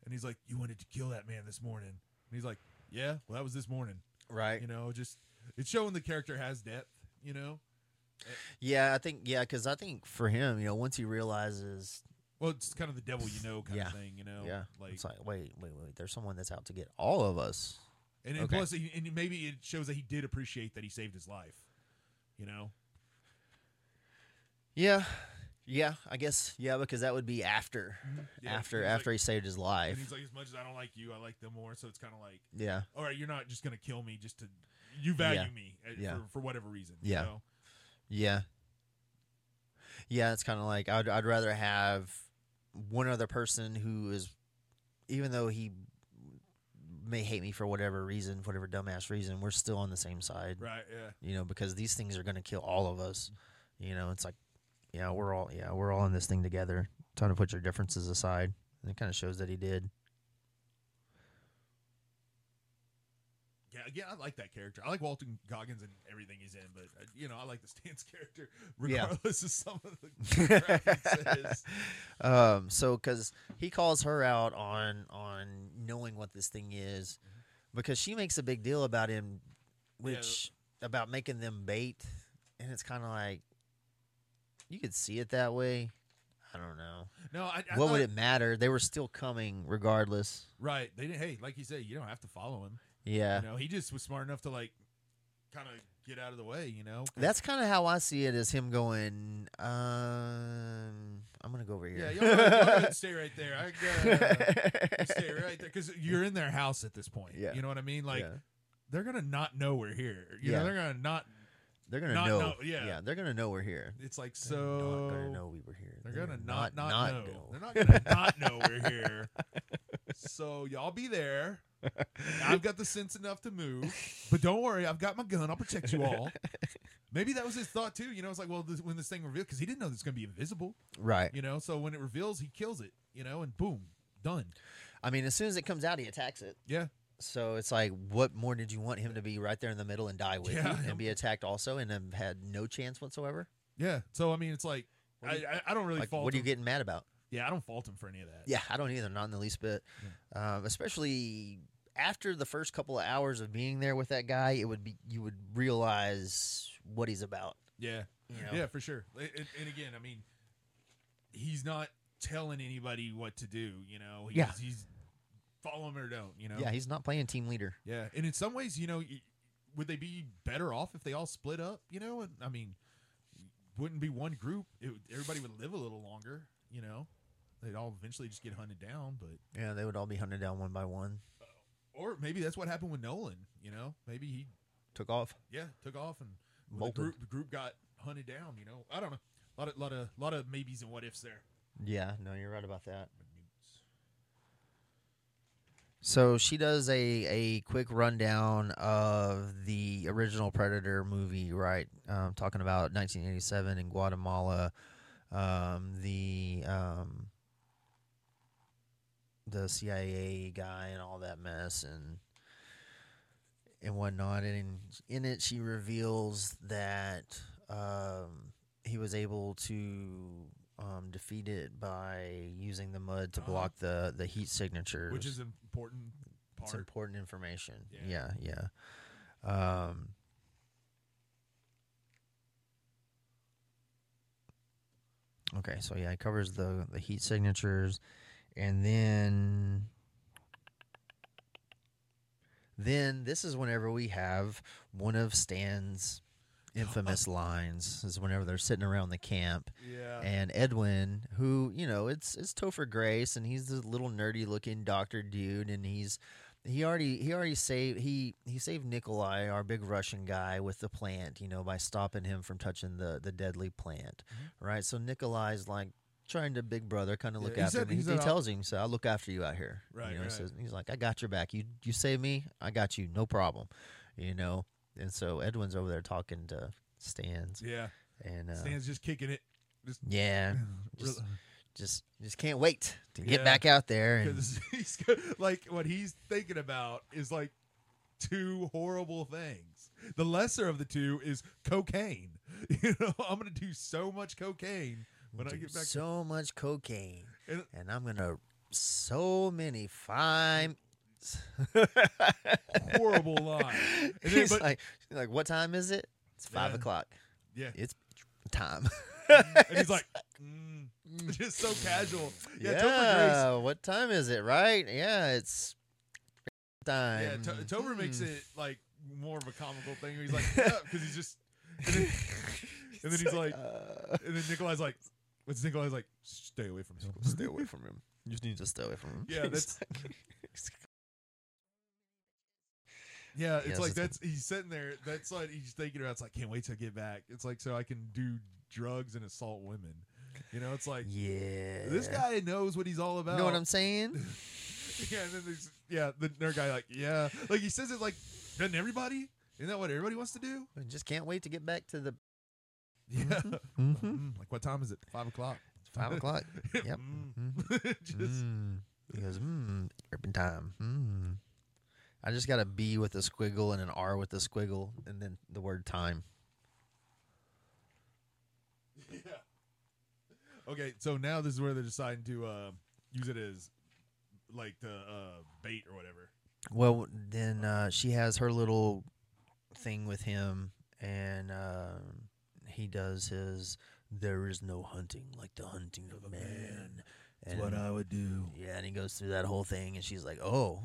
And he's like, you wanted to kill that man this morning. And he's like, yeah, well, that was this morning. right. You know, just it's showing the character has depth. You know, Yeah, I think yeah, because I think for him, you know, once he realizes, well, it's kind of the devil you know kind Yeah. of thing. You know, yeah, like it's like wait, wait, wait, there's someone that's out to get all of us. And, and Okay. plus, and maybe it shows that he did appreciate that he saved his life. You know, Yeah, yeah, I guess yeah, because that would be after Yeah, after after like- he saved his and life. he's like, as much as I don't like you, I like them more. So it's kind of like, Yeah, all right, you're not just gonna kill me just to you value Yeah. me uh, for, for whatever reason. Yeah. You know? Yeah, yeah. It's kind of like I'd I'd rather have one other person who is, even though he may hate me for whatever reason, whatever dumbass reason, we're still on the same side. Right. Yeah. you know, because these things are going to kill all of us. You know, it's like, yeah, we're all, yeah, we're all in this thing together. Time to put your differences aside. And it kind of shows that he did. Again, I like that character. I like Walton Goggins and everything he's in, but uh, you know, I like the Stan's character Yeah. regardless of some of the crap he says. um, so because he calls her out on on knowing what this thing is, because she makes a big deal about him, Yeah. which about making them bait, and it's kind of like you could see it that way. I don't know. No, I, I what would it matter? They were still coming regardless. Right. They didn't. Hey, like you said, you don't have to follow him. Yeah. You know, he just was smart enough to like kind of get out of the way. You know. That's kind of how I see it as him going, um, I'm going to go over Yeah, here. y'all, y'all go ahead stay right there. I gotta stay right there because you're in their house at this point. Yeah. you know what I mean. Like Yeah. they're gonna not know we're here. You Yeah. know, they're gonna not. They're going to know. know- yeah. they're going to know we're here. It's like They're not so. going to know we were here. They're gonna not not, know. know. They're not gonna not know we're here. So y'all be there. I've got the sense enough to move, but don't worry, I've got my gun. I'll protect you all. Maybe that was his thought too. You know, it's like, well, this, when this thing revealed, because he didn't know it's going to be invisible. Right. You know, so when it reveals, he kills it. You know, and boom, done. I mean, as soon as it comes out, he attacks it. Yeah, So it's like, what more did you want him to be right there in the middle and die with Yeah. and be attacked also and have had no chance whatsoever? yeah. So I mean, it's like I, you- I I don't really Like, fault. what are you getting mad about? Yeah, I don't fault him for any of that. Yeah, I don't either, not in the least bit. Um, especially after the first couple of hours of being there with that guy, it would be you would realize what he's about. yeah, You know? yeah, for sure. And, and- again, I mean, he's not telling anybody what to do. You know, he's, Yeah. he's follow him or don't. You know, Yeah, he's not playing team leader. Yeah, and in some ways, you know, would they be better off if they all split up? You know, and I mean, wouldn't be one group. It, everybody would live a little longer. You know, they'd all eventually just get hunted down. But Yeah, they would all be hunted down one by one. Or maybe that's what happened with Nolan. You know, maybe he Took off. yeah took off and the group the group got hunted down. You know, I don't know. A lot of lot of lot of maybes and what ifs there. Yeah, no, you're right about that. So she does a, a quick rundown of the original Predator movie, right? Um, talking about 1987 in Guatemala, um, the um, the CIA guy and all that mess and and whatnot. And in, in it, she reveals that um, he was able to um, defeat it by using the mud to Uh-huh. block the the heat signatures which is an important it's important information. Yeah. Yeah, yeah. Um, okay, so yeah, it covers the the heat signatures, and then then this is whenever we have one of Stan's infamous lines is whenever they're sitting around the camp Yeah. and Edwin, who you know, it's it's Topher Grace, and he's this little nerdy looking doctor dude, and he's he already he already saved he he saved Nikolai, our big Russian guy, with the plant, you know, by stopping him from touching the the deadly plant, mm-hmm. right? So Nikolai's like trying to big brother kind of Mm-hmm. Yeah, look after said- him. he He, he tells him, "So I'll look after you out here." Right, You know, right. says, he's like, "I got your back. You you save me, I got you, no problem." You know, and so Edwin's over there talking to Stans, yeah. and uh, Stan's just kicking it. Just yeah, just just just can't wait to get Yeah. back out there and he's like what he's thinking about is like two horrible things. The lesser of the two is cocaine. You know, I'm gonna do so much cocaine when I get back. so much cocaine And- and i'm gonna so many fine horrible line. And then, he's but, like like what time is it it's five Yeah. o'clock yeah, it's time and he's like, mm, just so casual. Yeah, yeah, Topher Grace. what time is it right yeah it's time Yeah, to- Topher makes it like more of a comical thing. He's like, because he's just, and then, and then he's like, uh, and then Nikolai's like, what's is like? Stay away from him. stay away from him you just need to stay away from him Yeah, that's- Yeah, it's Yes, like it's- that's he's sitting there. That's like he's thinking about. It's like can't wait to get back. It's like so I can do drugs and assault women. You know, it's like yeah this guy knows what he's all about. you know what i'm saying yeah, and then there's yeah the nerd guy like yeah, like he says it like doesn't everybody? Isn't that what everybody wants to do? I just can't wait to get back to the Yeah. Mhm. Mm, like what time is it? Five o'clock. five o'clock. Yep. Mm. Just Mm. He goes, mm, urban time. Mm. I just got a B with a squiggle and an R with a squiggle, and then the word time. yeah. Okay, so now this is where they're deciding to uh, use it as like the uh, bait or whatever. Well, then uh, she has her little thing with him, and um he does his. There is no hunting like the hunting of man. man. And, what I would do. yeah, and he goes through that whole thing, and she's like, "Oh,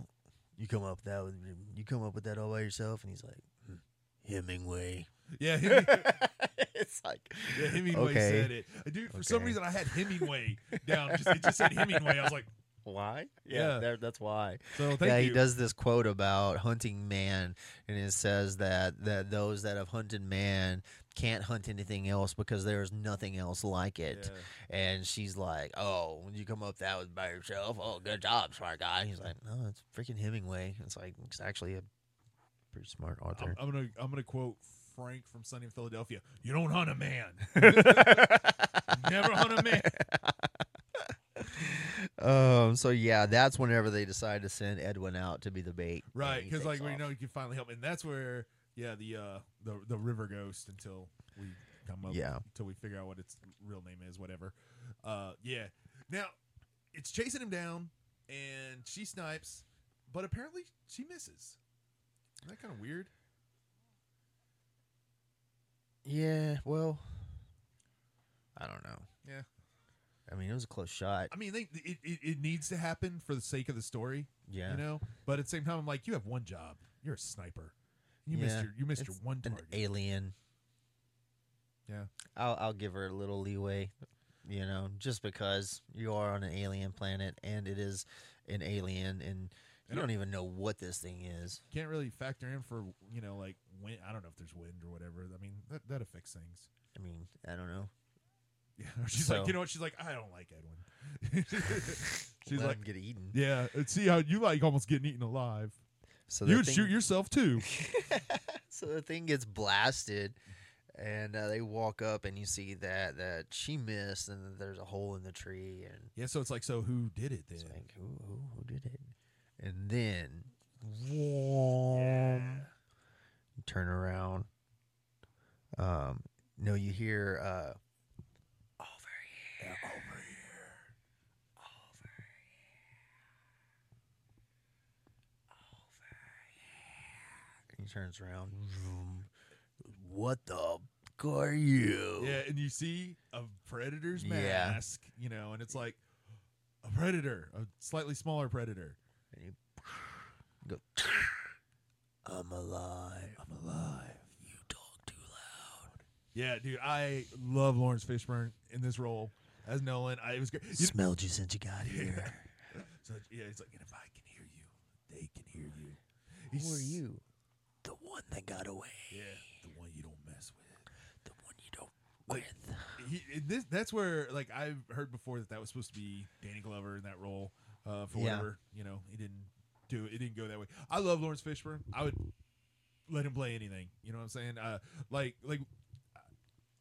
you come up with that? With, you come up with that all by yourself?" And he's like, "Hmm, "Hemingway." Yeah, it's like, yeah, Hemingway Okay. said it. Dude, for some reason I had Hemingway down. Just, it just said Hemingway. I was like, Why? Yeah. there- that's why. so thank yeah, you. he does this quote about hunting man, and it says that that those that have hunted man can't hunt anything else because there is nothing else like it. Yeah. And she's like, "Oh, when you come up that with by yourself, oh, good job, smart guy." He's like, "No, it's freaking Hemingway." It's like it's actually a pretty smart I'm, author. I'm gonna I'm gonna quote Frank from Sunny in Philadelphia. You don't hunt a man. Never hunt a man. um. So yeah, that's whenever they decide to send Edwin out to be the bait. Right, because like we off. know you can finally help, and that's where yeah the uh the the river ghost until we come up Yeah. until we figure out what its real name is, whatever. Uh, yeah. Now it's chasing him down, and she snipes, but apparently she misses. Isn't that kind of weird? Yeah, well, I don't know. Yeah. I mean, it was a close shot. I mean, they, it, it it needs to happen for the sake of the story, Yeah. you know. But at the same time, I'm like, you have one job. You're a sniper. You missed Yeah, your you missed your one An target. alien. Yeah. I'll I'll give her a little leeway, you know, just because you are on an alien planet and it is an alien and you And don't even know what this thing is. Can't really factor in for you know like wind. I don't know if there's wind or whatever. I mean that that affects things. I mean, I don't know. Yeah. She's So- like, you know what? She's like, I don't like Edwin. She's Let like, get eaten. yeah. See how you like almost getting eaten alive. So you'd thing, shoot yourself too. so the thing gets blasted, and uh, they walk up, and you see that that she missed, and there's a hole in the tree, and yeah. So it's like, so who did it then? it's like, who, who, who did it? And then, you turn around. Um, no, you hear uh, over here, over here, over here, over here. He turns around. Vroom. What the fuck are you? Yeah, and you see a predator's Yeah. mask, you know, and it's like a predator, a slightly smaller predator. And you go. I'm alive. I'm alive. You talk too loud. Yeah, dude, I love Laurence Fishburne in this role as Nolan. I it was great. You- Smelled you since you got here. so yeah, he's like, and if I can hear you, they can hear you. Who He's- are you? The one that got away. Yeah, the one you don't mess with. The one you don't Like, with. he, this, that's where like I've heard before that that was supposed to be Danny Glover in that role uh, for Yeah. whatever you know he didn't do it. It didn't go that way. I love Laurence Fishburne. I would let him play anything. You know what I'm saying? Uh, like like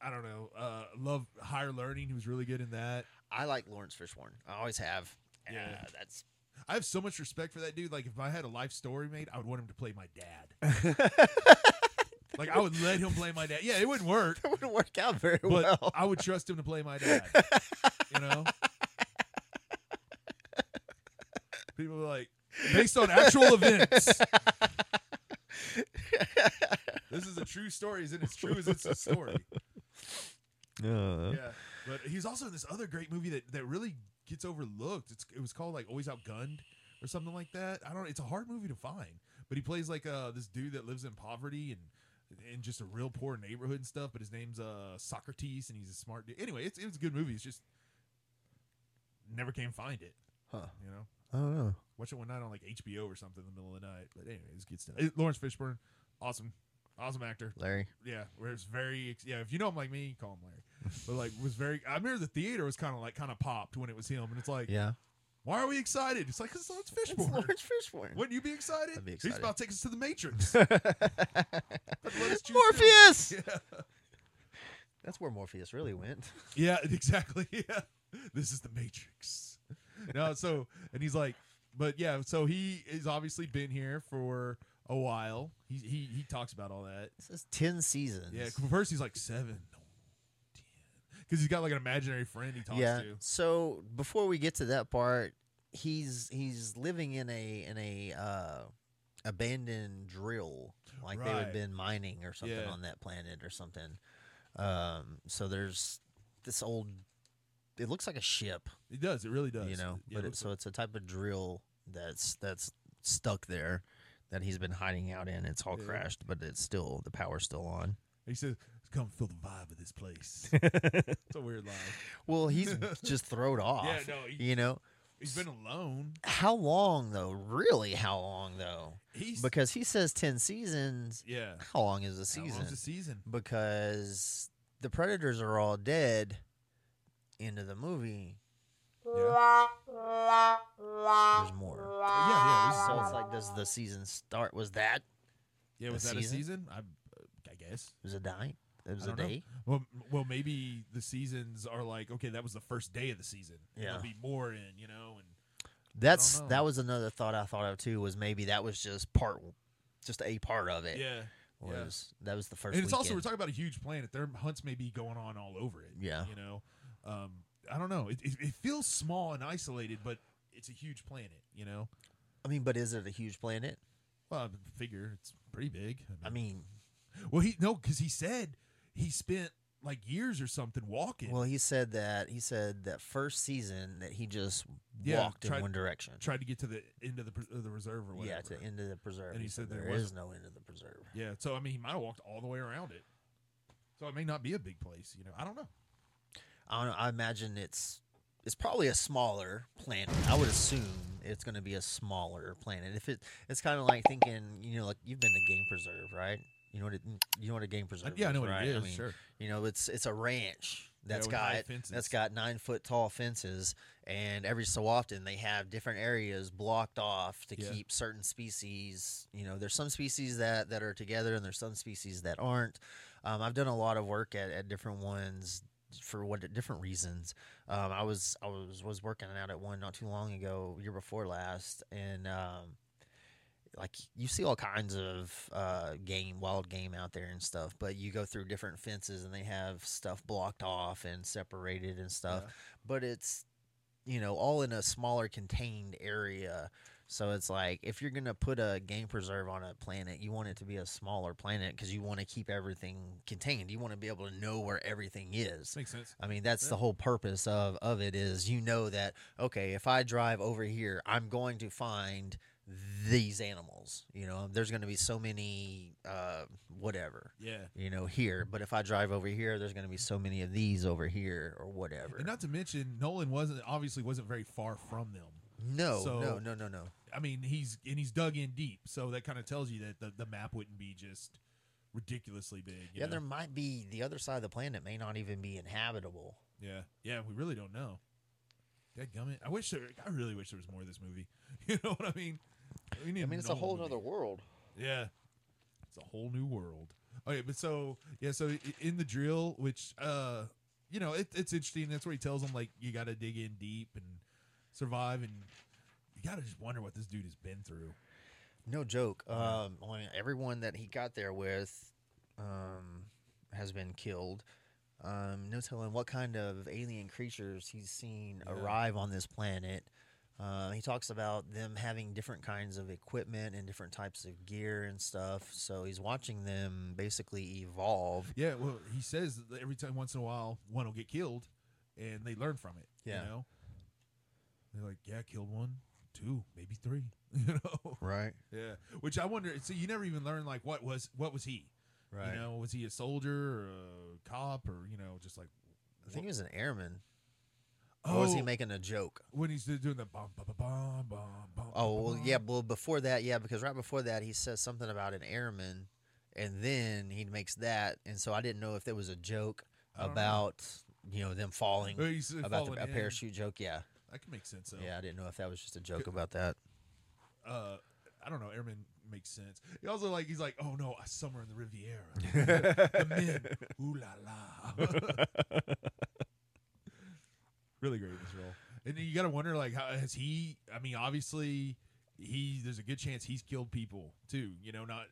I don't know. Uh, love Higher Learning. He was really good in that. I like Laurence Fishburne. I always have. Yeah. Uh, that's. I have so much respect for that dude. Like if I had a life story made, I would want him to play my dad. like I would let him play my dad. Yeah, it wouldn't work. It wouldn't work out very but well. I would trust him to play my dad. you know, people are like based on actual events. this is a true story. Is it as true as it's a story? Uh, Yeah, but he's also in this other great movie that that really gets overlooked. It's it was called like Always Outgunned or something like that. I don't. Know. It's a hard movie to find, but he plays like uh this dude that lives in poverty and in just a real poor neighborhood and stuff. But his name's uh Socrates, and he's a smart dude. Anyway, it's it was a good movie. It's just never can find it. Huh. You know, I don't know. watch it one night on like HBO or something in the middle of the night. But anyway, it's good stuff. Laurence Fishburne, awesome, awesome actor. Larry. Yeah, where it's very yeah. If you know him like me, call him Larry. But like was very. I remember the theater was kind of like kind of popped when it was him, and it's like, Yeah. why are we excited? It's like because Lawrence It's Fishburne. Laurence Fishburne. Wouldn't you be excited? Be He's about to take us to the Matrix. Let us choose Morpheus! Yeah. That's where Morpheus really went. Yeah, exactly. Yeah, this is the Matrix. No, so and he's like, but yeah, so he has obviously been here for a while. He he he talks about all that. This is 10 seasons. Yeah, first he's like seven, because he's got like an imaginary friend he talks yeah. to. So before we get to that part, he's he's living in a in a uh, abandoned drill, like they Right. had been mining or something Yeah. on that planet or something. Um, so there's this old. It looks like a ship, It does. It really does. you know, Yeah, but it, looks so it's a type of drill that's that's stuck there that he's been hiding out in. It's all Yeah. crashed, but it's still the power's still on. He says, "Come feel the vibe of this place." it's a weird line. Well, he's just thrown off. Yeah, no, he- you know, He's been alone. how long though? Really, how long though? He's Because he says ten seasons. yeah. How long is a How season? long's the season? Because the predators are all dead. End of the movie. Yeah. There's more. Yeah, yeah. This is So it's like, does the season start? Was that? yeah. Was that a season? season? I, uh, I guess. It was a night. It was a don't know. day. Well, well, maybe the seasons are like okay. That was the first day of the season. and Yeah. There'll be more in, you know, and That's know. that was another thought I thought of too. Was maybe that was just part, just a part of it. yeah. yeah. Was that was the first? and it's also we're talking about a huge planet. Their hunts may be going on all over it. Yeah. you know, I don't know. It, it, it feels small and isolated, but it's a huge planet. You know, I mean, but is it a huge planet? well, I figure it's pretty big. I mean, well, he no, because he said he spent like years or something walking. well, he said that he said that first season that he just Yeah, walked in one direction. tried to get to the end of the pres- of the reserve or whatever. Yeah, to end of the preserve. And he said there there is wasn't- no end of the preserve. Yeah, so I mean, he might have walked all the way around it. So it may not be a big place. You know, I don't know. I don't know, I imagine it's it's probably a smaller planet. I would assume it's going to be a smaller planet. If it it's kind of like thinking, you know, like you've been to game preserve, right? You know what it, you know what a game preserve is? yeah, I know what right? it is. I mean, sure. You know, it's it's a ranch. that's high got that's got nine foot tall fences, and every so often they have different areas blocked off to Yeah. keep certain species. You know, there's some species that that are together, and there's some species that aren't. Um, I've done a lot of work at, at different ones for what different reasons. Um, I was I was was working out at one not too long ago, year before last, and um, like you see all kinds of uh, game, wild game out there and stuff. But you go through different fences, and they have stuff blocked off and separated and stuff. Yeah. But it's you know all in a smaller contained area. So it's like if you're gonna put a game preserve on a planet, you want it to be a smaller planet because you want to keep everything contained. You want to be able to know where everything is. Makes sense. I mean, that's the whole purpose of of it is you know that okay, if I drive over here, I'm going to find these animals. You know, there's going to be so many uh whatever, Yeah. you know, here, but if I drive over here, there's going to be so many of these over here or whatever. And not to mention, Nolan wasn't obviously wasn't very far from them. No, so- no, no, no, no. I mean, he's and he's dug in deep, so that kind of tells you that the, the map wouldn't be just ridiculously big. Yeah, know? there might be the other side of the planet may not even be inhabitable. yeah, yeah. We really don't know. Dadgummit. I wish there. I really wish there was more of this movie. You know what I mean? I mean, it's a whole movie. other world. Yeah, it's a whole new world. Okay, but so yeah, so in the drill, which uh, you know, it, it's interesting. That's where he tells them like you got to dig in deep and survive, and you got to just wonder what this dude has been through. No joke. Um, I mean, everyone that he got there with um, has been killed. Um, no telling what kind of alien creatures he's seen Yeah. arrive on this planet. Uh, he talks about them having different kinds of equipment and different types of gear and stuff. So he's watching them basically evolve. Yeah, well, he says that every time, once in a while, one will get killed, and they learn from it. Yeah. you know, they're like, yeah, killed one, two, maybe three. You know, Right. yeah. Which I wonder. So you never even learn like what was what was he? Right. You know, was he a soldier or a cop or you know just like I think he was an airman. oh, Or was he oh. making a joke? when he's doing the bum bum bum bum bum. Oh, bum, well, bum. yeah. Well, before that, yeah, because right before that, he says something about an airman, and then he makes that, and so I didn't know if there was a joke I don't know. about you know them falling Oh, he's, about falling the, a in. parachute joke. Yeah, That can make sense. Though. yeah. I didn't know if that was just a joke about that. uh, I don't know. Airman makes sense. He also like he's like, oh no, a summer in the Riviera. the men, ooh la la. really great in this role, and you got to wonder like, how has he? I mean, obviously, he there's a good chance he's killed people too. You know, not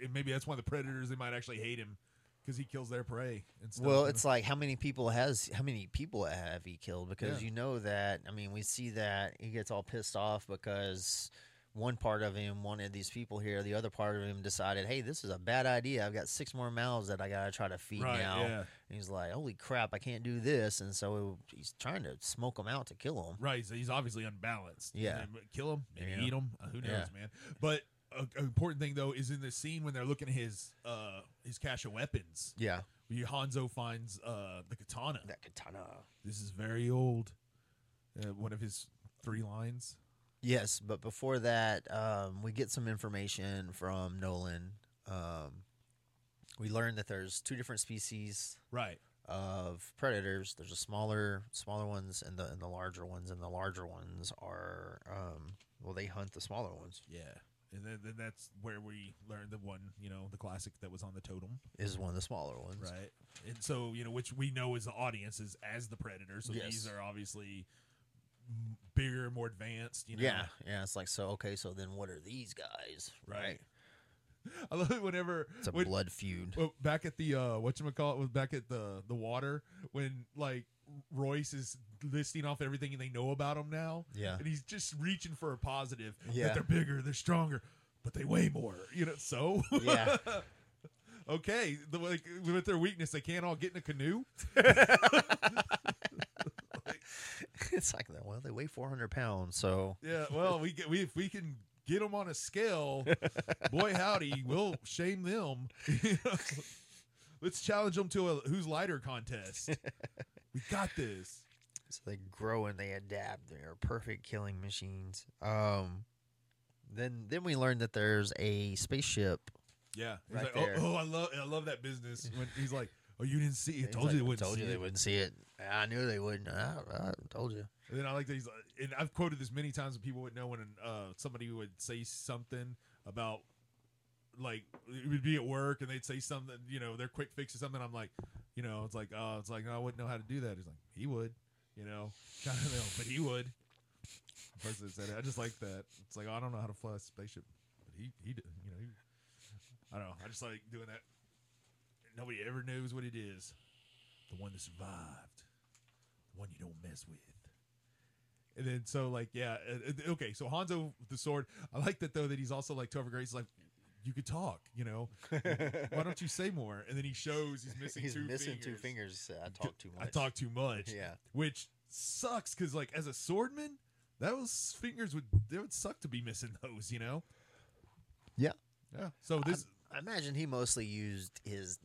and maybe that's why the predators they might actually hate him because he kills their prey and stuff. Well, it's like how many people has how many people have he killed? Because Yeah. you know that I mean we see that he gets all pissed off because one part of him wanted these people here, the other part of him decided, hey, this is a bad idea. I've got six more mouths that I gotta try to feed right, now. yeah, And he's like, holy crap, I can't do this, and so he's trying to smoke them out to kill them. Right, so he's obviously unbalanced. Yeah. Kill him, maybe Yeah. eat him. Uh, who knows, man? But a, an important thing though is in the scene when they're looking at his uh his cache of weapons. Yeah, where Hanzo finds uh the katana. that katana. This is very old. Uh, one of his three lines. Yes, but before that, um, we get some information from Nolan. Um, we learn that there's two different species Right. of predators. There's a smaller, smaller ones, and the and the larger ones. And the larger ones are, um, well, they hunt the smaller ones. Yeah. And then, then that's where we learned the one, you know, the classic that was on the totem. Is one of the smaller ones. Right. And so, you know, which we know as the audience is as the predator. So Yes. these are obviously m- bigger, more advanced, you know. Yeah, yeah. It's like so. Okay, so then what are these guys? Right. I love it whenever It's a when- blood feud. Well, back at the uh what you call it was back at the the water when like Royce is listing off everything they know about him now. Yeah. And he's just reaching for a positive. Yeah. That they're bigger, they're stronger, but they weigh more. You know, so Yeah. okay. The, like with their weakness, they can't all get in a canoe. it's like that. Well, they weigh 400 pounds, so Yeah, well, we get we if we can get them on a scale, boy howdy, we'll shame them. Let's challenge them to a who's lighter contest. we got this. so they grow and they adapt. They are perfect killing machines. Um, then then we learned that there's a spaceship. Yeah, he's Right like, there. oh, oh, I love, I love that business. When he's like, Oh, you didn't see it. Told like, you they wouldn't told see you it. wouldn't see it. I knew they wouldn't. I, I told you. And then I like that he's like, and I've quoted this many times, and people would know when uh, somebody would say something about, like, it would be at work, and they'd say something, you know, their quick fix or something. I'm like, you know, it's like, oh, it's like, no, I wouldn't know how to do that. He's like, he would, you know, kind of know, but he would. The person said it, I just like that. It's like, oh, I don't know how to fly a spaceship, but he, he, you know, he, I don't know. I just like doing that. Nobody ever knows what it is. The one that survived the one you don't mess with. And then so like yeah, uh, uh, okay. So Hanzo the sword. I like that though that he's also like Topher Grace. Like you could talk, you know. Why don't you say more? And then he shows he's missing He's two missing fingers. two fingers. Uh, I talk too much. I talk too much. Yeah. which sucks because like as a swordman, those fingers would they would suck to be missing those, you know. Yeah. Yeah. So this I imagine he mostly used his.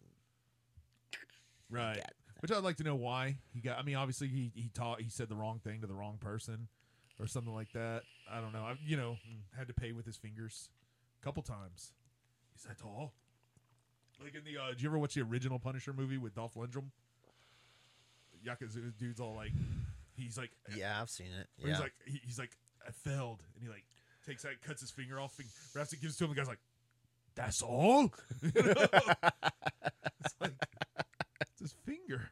right. Got- Which I'd like to know why he got. I mean, obviously he he taught he said the wrong thing to the wrong person, or something like that. I don't know. I, you know, had to pay with his fingers a couple times. Is that tall? Like in the, uh, did you ever watch the original Punisher movie with Dolph Lundgren? Yakuza dude's all like, he's like, Yeah, I've seen it. Yeah. He's like, he, he's like, I failed, and he like takes that, cuts his finger off, and wraps it, gives it to him. The guy's like, that's all. You know? it's like, it's his finger.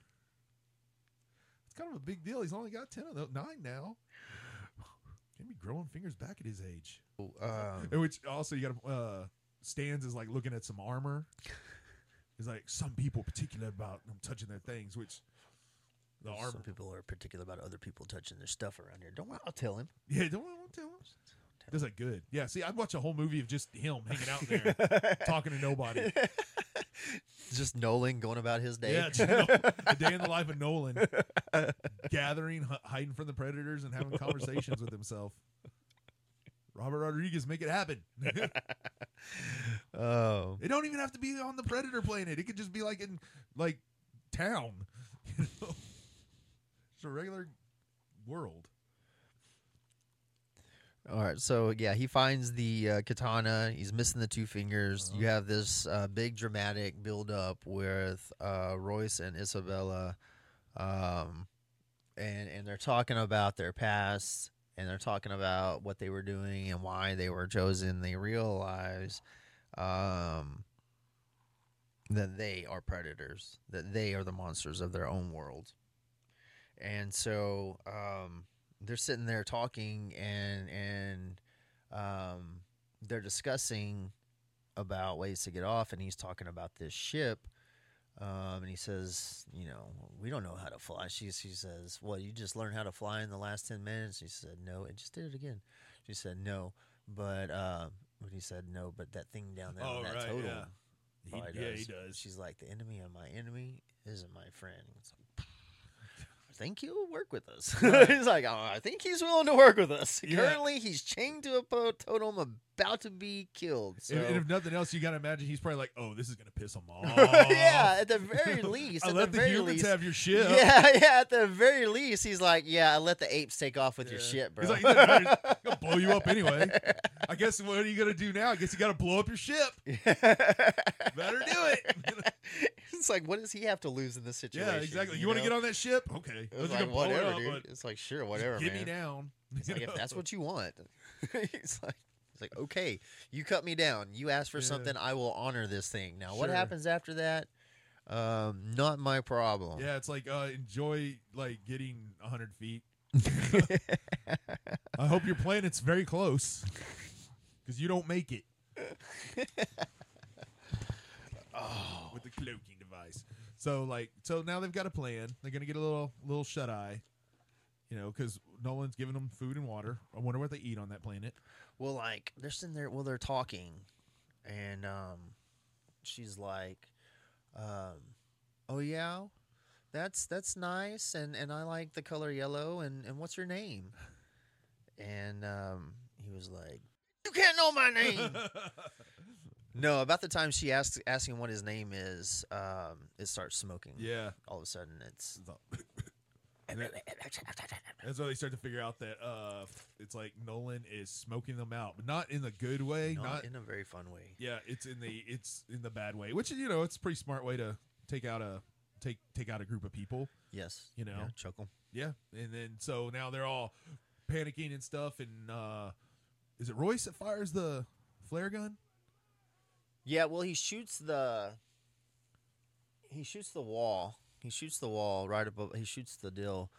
It's kind of a big deal. He's only got ten of those, nine now. Can't be growing fingers back at his age. um, And which also you got to uh, stands is like looking at some armor. He's like some people particular about them touching their things, which the armor. Some people are particular about other people touching their stuff around here. Don't I'll tell him. Yeah, don't, don't tell him. Does that good? Yeah. See, I'd watch a whole movie of just him hanging out there, talking to nobody. Just Nolan going about his day. Yeah, just, a day in the life of Nolan, gathering, h- hiding from the predators, and having conversations with himself. Robert Rodriguez, make it happen. oh, it don't even have to be on the predator planet. It could just be like in like town. You know, it's a regular world. all right. So yeah, he finds the uh, katana. He's missing the two fingers. Uh-huh. You have this uh, big dramatic build up with uh, Royce and Isabella, um, and and they're talking about their past, and they're talking about what they were doing and why they were chosen. They realize. Um, that they are predators, that they are the monsters of their own world. And so um, they're sitting there talking and and um, they're discussing about ways to get off and he's talking about this ship um, and he says you know we don't know how to fly she, she says well you just learned how to fly in the last 10 minutes he said no and just did it again she said no but uh, when he said no but that thing down there Oh, that right, total yeah. He, yeah, he does. She's like, the enemy of my enemy isn't my friend. It's like, think he'll work with us. he's like, oh, I think he's willing to work with us. Yeah. Currently, he's chained to a totem about to be killed. So. And, and if nothing else, you got to imagine he's probably like, "Oh, this is gonna piss him off." yeah, at the very least. I at let the, the, very humans least. have your ship. Yeah, yeah. At the very least, he's like, "Yeah, I let the apes take off with your ship, bro." He's like, he's like, "All right, gonna blow you up anyway. I guess what are you gonna do now? I guess you got to blow up your ship. Better do it. It's like, what does he have to lose in this situation? yeah, exactly. You, want to get on that ship? Okay, It was Those like, whatever, up, dude. It's like, sure, whatever, Get man. me down. It's like if that's what you want. he's like he's like, okay, you cut me down. You asked for Yeah. something, I will honor this thing. Now what happens after that? Um, not my problem. Yeah, it's like uh, enjoy like getting hundred feet. I hope your planet's very close because you don't make it. Oh. with the cloaking. So like, so now they've got a plan. They're gonna get a little little shut eye, you know, because Nolan's giving them food and water. I wonder what they eat on that planet. Well, like they're sitting there well, they're talking and um she's like, um, Oh yeah? That's that's nice and, and I like the color yellow and, and what's your name? And um he was like, You can't know my name No, about the time she asks asking what his name is, um, it starts smoking. yeah, All of a sudden, it's that's why they start to figure out that uh, it's like Nolan is smoking them out, but not in the good way. not, Not, in a very fun way. yeah, it's in the it's in the bad way, which you know it's a pretty smart way to take out a take take out a group of people. Yes. You know. Yeah, 'em. Yeah, and then so now they're all panicking and stuff. And uh is it Royce that fires the flare gun? Yeah, well, he shoots the. He shoots the wall. He shoots the wall right above. He shoots the deal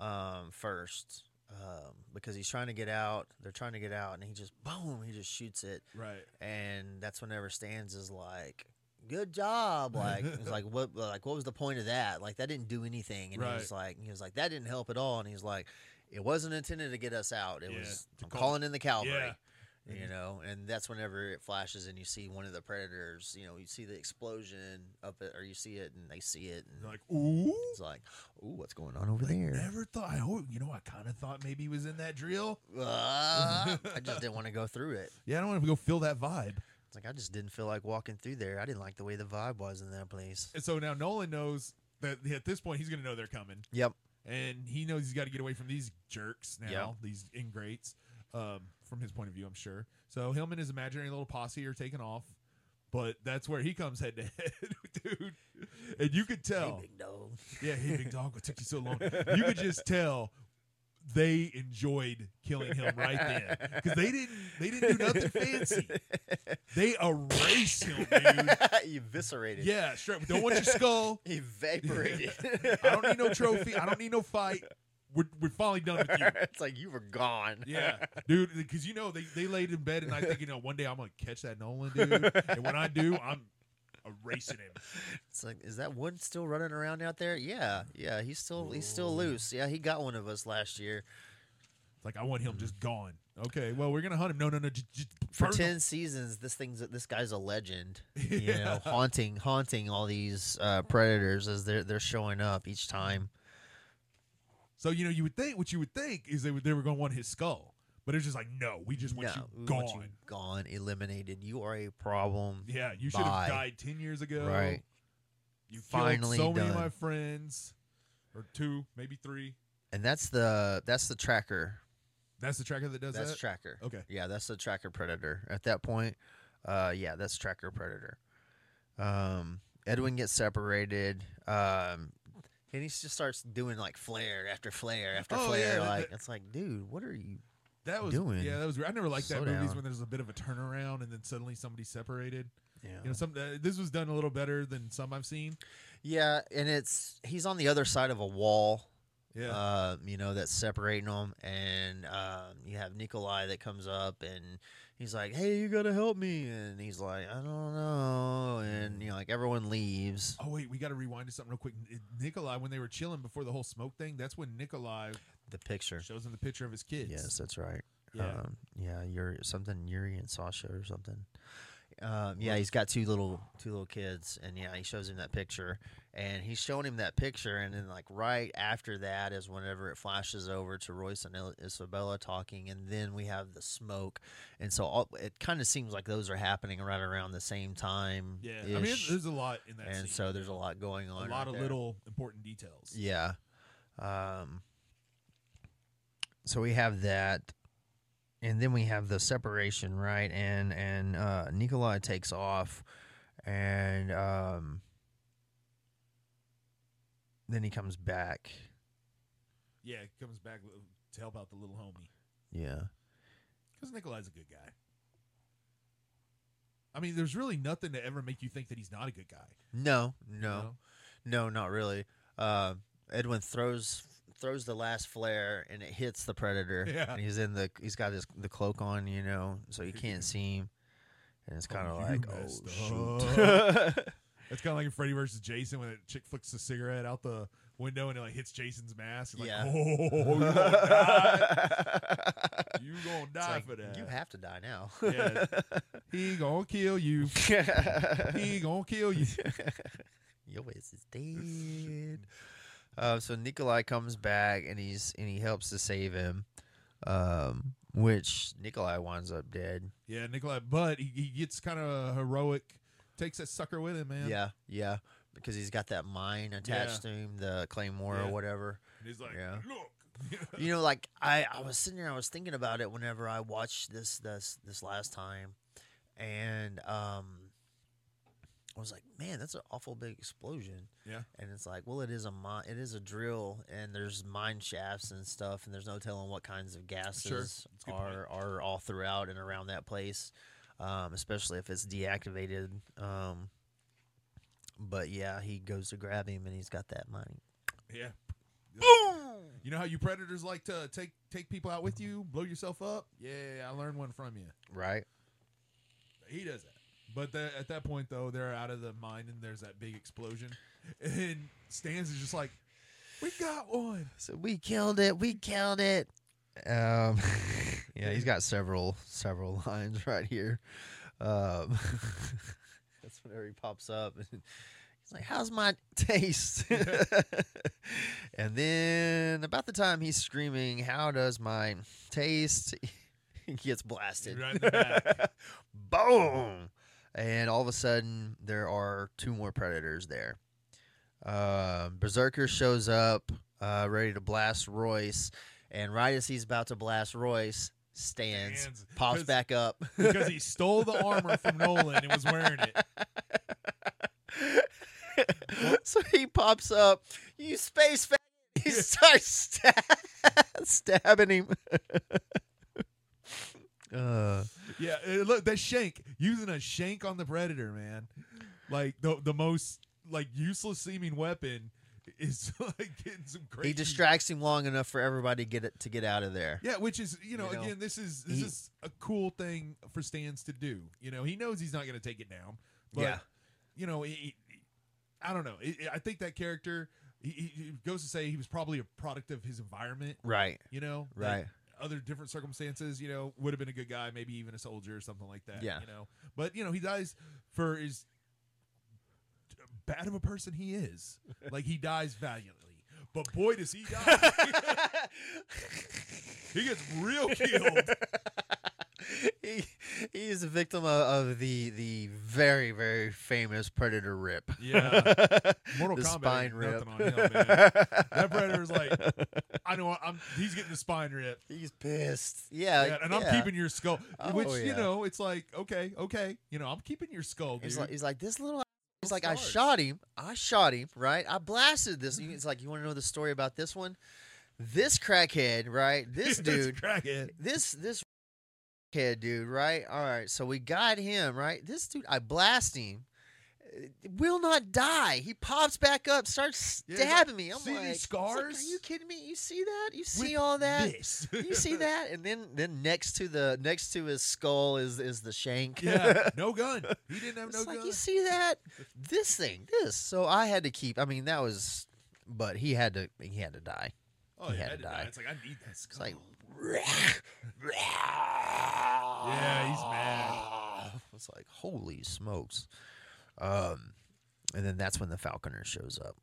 um, first um, because he's trying to get out. They're trying to get out, and he just boom. He just shoots it, Right. and that's whenever Stans is like, "Good job!" Like it's like what like what was the point of that? Like that didn't do anything, and he was like he was like that didn't help at all, and he's like, it wasn't intended to get us out. It Yeah, was I'm call- calling in the cavalry Yeah. You know and that's whenever it flashes and you see one of the predators you know you see the explosion up it or you see it and they see it and They're like, ooh. it's like ooh what's going on over I there never thought. I hope you know. I kind of thought maybe he was in that drill. Ah, i just didn't want to go through it Yeah, I don't want to go feel that vibe. it's like i just didn't feel like walking through there i didn't like the way the vibe was in that place And so now Nolan knows that at this point he's going to know they're coming, yep and he knows he's got to get away from these jerks now, Yep. these ingrates. Um, from his point of view, I'm sure. So him and his imaginary little posse are taking off, but that's where he comes head to head, dude. And you could tell, hey big dog yeah, hey big dog, what took you so long? You could just tell they enjoyed killing him right then because they didn't they didn't do nothing fancy. They erased him, dude. eviscerated Yeah, straight. Don't want your skull. evaporated I don't need no trophy. I don't need no fight. We're, we're finally done with you. it's like you were gone Yeah, dude. Because you know they, they laid in bed and I think you know one day I'm gonna catch that Nolan dude, and when I do, I'm erasing him. It's like, is that one still running around out there? Yeah, yeah, he's still he's still loose. Yeah, he got one of us last year It's like I want him just gone. Okay, well we're gonna hunt him. No, no, no. Just, just for burn him. ten seasons. This thing's this guy's a legend. You Yeah. know, haunting haunting all these uh, predators as they're they're showing up each time. So you know you would think what you would think is they would, they were gonna want his skull, but it's just like no, we just want no, you gone. want you gone, eliminated. You are a problem. Yeah, you should have died ten years ago. Right. You Finally so many of my friends, or two, maybe three. And that's the that's the tracker. That's the tracker that does That's that. tracker. Okay. Yeah, that's the tracker predator. At that point, uh, yeah, that's tracker predator. Um, Edwin gets separated. Um, and he just starts doing like flare after flare after Oh, flare. yeah, that- like that- it's like, dude, what are you? That was doing? yeah, that was. Great. I never liked that Slow movies when there's a bit of a turnaround and then suddenly somebody separated. Yeah, You know, some uh, this was done a little better than some I've seen. yeah, and it's he's on the other side of a wall. Yeah, uh, you know, that's separating them. And um, you have Nikolai that comes up and he's like, hey, you got to help me. And he's like, I don't know. And, you know, like everyone leaves. Oh wait, we got to rewind to something real quick. Nikolai, when they were chilling before the whole smoke thing, that's when Nikolai The picture. shows him the picture of his kids. Yes, that's right. Yeah. Um, yeah, Yuri, something Yuri and Sasha or something. Um, yeah, he's got two little two little kids, and yeah, he shows him that picture, and he's showing him that picture, and then like right after that is whenever it flashes over to Royce and Isabella talking, and then we have the smoke, and so all, it kind of seems like those are happening right around the same time. yeah. I mean, there's- a lot in that. and scene, so there's a lot going on, a lot right of there. little important details. Yeah. Um, so we have that, and then we have the separation, right? And and uh, Nikolai takes off, and um, then he comes back. Yeah, he comes back to help out the little homie Yeah. because Nikolai's a good guy. I mean, there's really nothing to ever make you think that he's not a good guy. No, you no, know? no, not really. Uh, Edwin throws throws the last flare, and it hits the predator. Yeah. And he's in the he's got his the cloak on, you know, so you can't see him. And it's Oh, kind of you like, oh shoot. It's kind of like in Freddy versus Jason when a chick flicks the cigarette out the window and it like hits Jason's mask. It's Yeah. like, oh, you're gonna die. You gonna die like, for that. You have to die now. Yeah. he gonna kill you. He gonna kill you. Your ass is dead. Uh, so Nikolai comes back and he's and he helps to save him, um, which Nikolai winds up dead. Yeah, Nikolai, but he, he gets kind of heroic. Takes that sucker with him, man. Yeah, yeah, because he's got that mine attached to him, the claymore Yeah. or whatever. And he's like, Yeah. look. You know, like I, I was sitting there, I was thinking about it whenever I watched this this this last time, and um, I was like, man, that's an awful big explosion. Yeah. And it's like, well, it is a mine, it is a drill, and there's mine shafts and stuff, and there's no telling what kinds of gases That's a good are are all throughout and around that place, um, especially if it's deactivated. Um, but yeah, he goes to grab him, and he's got that money. Yeah. You know how you predators like to take take people out with you, blow yourself up? Yeah, I learned one from you. Right. He does that. But the, at that point, though, they're out of the mine and there's that big explosion. And Stans is just like, we got one. So we killed it. We killed it. Um, yeah, he's got several several lines right here. Um, that's whenever he pops up. And he's like, "How's my taste?" and then about the time he's screaming, "How does my taste?" he gets blasted. Right in the back. Boom! And all of a sudden, there are two more predators there. Um, Berserker shows up, uh, ready to blast Royce, and right as he's about to blast Royce, Stans, Stands, pops back up. because he stole the armor from Nolan and was wearing it. so he pops up. You space faggot. He starts stab- stabbing him. Uh, Yeah, uh, look, that shank using a shank on the predator, man. Like the the most like useless seeming weapon is like getting some crazy. he distracts him long enough for everybody to get it to get out of there. Yeah, which is you know, You know, again this is this he- is a cool thing for Stans to do. You know, he knows he's not going to take it down. But, Yeah. You know, he, he- I don't know. I I think that character he, he goes to say he was probably a product of his environment. Right. You know, Right. Other different circumstances, you know, would have been a good guy, maybe even a soldier or something like that. Yeah. You know, but you know, he dies for his bad of a person he is. like he dies valiantly. But boy, does he die! he gets real killed. he, he is a victim of, of the the very very famous predator rip. Yeah. Mortal the Kombat spine rip. on him, man. That predator's like, I know I'm. He's getting the spine rip. He's pissed. Yeah, Yeah, and I'm keeping your skull. Oh, which you know, it's like okay, okay. You know, I'm keeping your skull. He's like, he's like this little. He's like, I shot him. I shot him. Right. I blasted this. He's like, you want to know the story about this one? This crackhead, right? This dude. crackhead. this this kid dude, right? All right, so we got him, right? This dude, I blast him, uh, will not die. He pops back up, starts Yeah, like, stabbing me. I'm "See these like, like, scars? Are you kidding me? You see that? You see With all that? You see that? And then then next to the next to his skull is is the shank. yeah, no gun. He didn't have It's no like gun. you see that? This thing, this. So I had to keep. I mean, that was, but he had to. He had to die. oh, he yeah, had to did die. It's like I need that It's skull. like. Yeah, he's mad. It's like holy smokes. Um, and then that's when the Falconer shows up.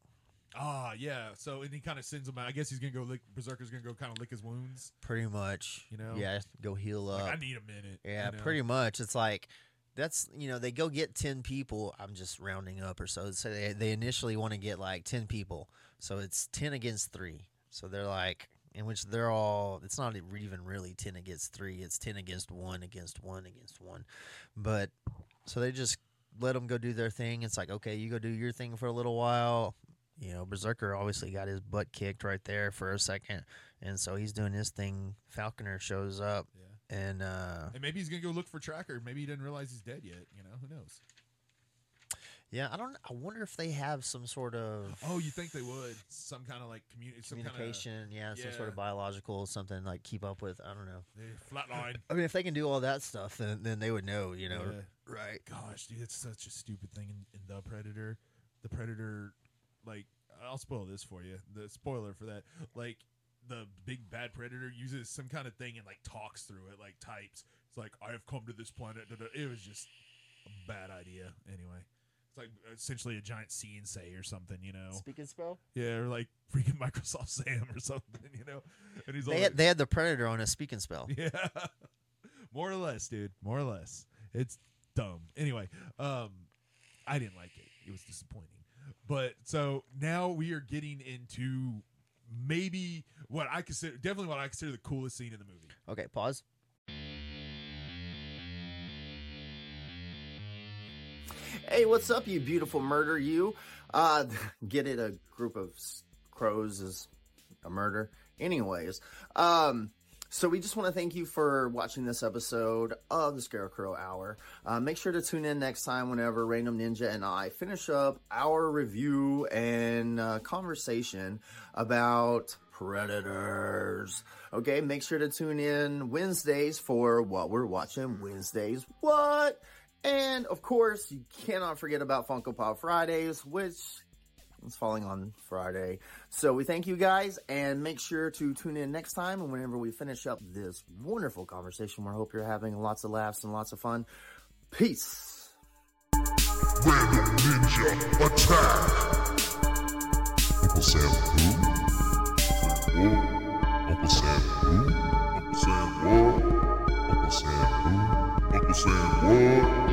Ah, yeah. So and he kind of sends him out. I guess he's gonna go lick. Berserker's gonna go kind of lick his wounds. Pretty much, You know? Yeah, go heal up. Like, I need a minute. yeah, you know? pretty much. It's like that's you know they go get ten people. I'm just rounding up or so. So they they initially want to get like ten people. So it's ten against three. So they're like in which they're all. It's not even really ten against three. It's ten against one against one against one. But so they just let them go do their thing. It's like okay, you go do your thing for a little while. You know, Berserker obviously got his butt kicked right there for a second, and so he's doing his thing. Falconer shows up, Yeah. and uh, And maybe he's gonna go look for Tracker. Maybe he didn't realize he's dead yet. You know, who knows? Yeah, I don't. I wonder if they have some sort of Oh, you think they would? Some kind of like communi- some communication. yeah, some sort of biological something like keep up with. I don't know. Kind flatline. I mean, if they can do all that stuff, then then they would know. You know, Yeah. right? Gosh, dude, it's such a stupid thing in, in the Predator. The Predator, like, I'll spoil this for you. The spoiler for that, like, the big bad Predator uses some kind of thing and like talks through it, like types. It's like I have come to this planet. da, da." It was just a bad idea. Anyway, it's like essentially a giant see and say or something, you know? Speaking spell. Yeah, or like freaking Microsoft Sam or something, you know? And he's all They like, had, they had the predator on a speaking spell. yeah. More or less, dude. More or less. It's dumb. Anyway, um I didn't like it. It was disappointing. But so now we are getting into maybe what I consider definitely what I consider the coolest scene in the movie. Okay, pause. Hey, what's up, you beautiful murder? You uh, get it? A group of crows is a murder. Anyways, um, so we just want to thank you for watching this episode of the Scarecrow Hour. Uh, make sure to tune in next time whenever Random Ninja and I finish up our review and uh, conversation about Predators. Okay, make sure to tune in Wednesdays for what we're watching. Wednesdays, what? And of course, you cannot forget about Funko Pop Fridays, which is falling on Friday. So we thank you guys and make sure to tune in next time. And whenever we finish up this wonderful conversation, we hope you're having lots of laughs and lots of fun. Peace. Random Ninja Attack. Unkle Sam who? Unkle Sam who? Unkle Sam what? Unkle Sam who? Unkle Sam what?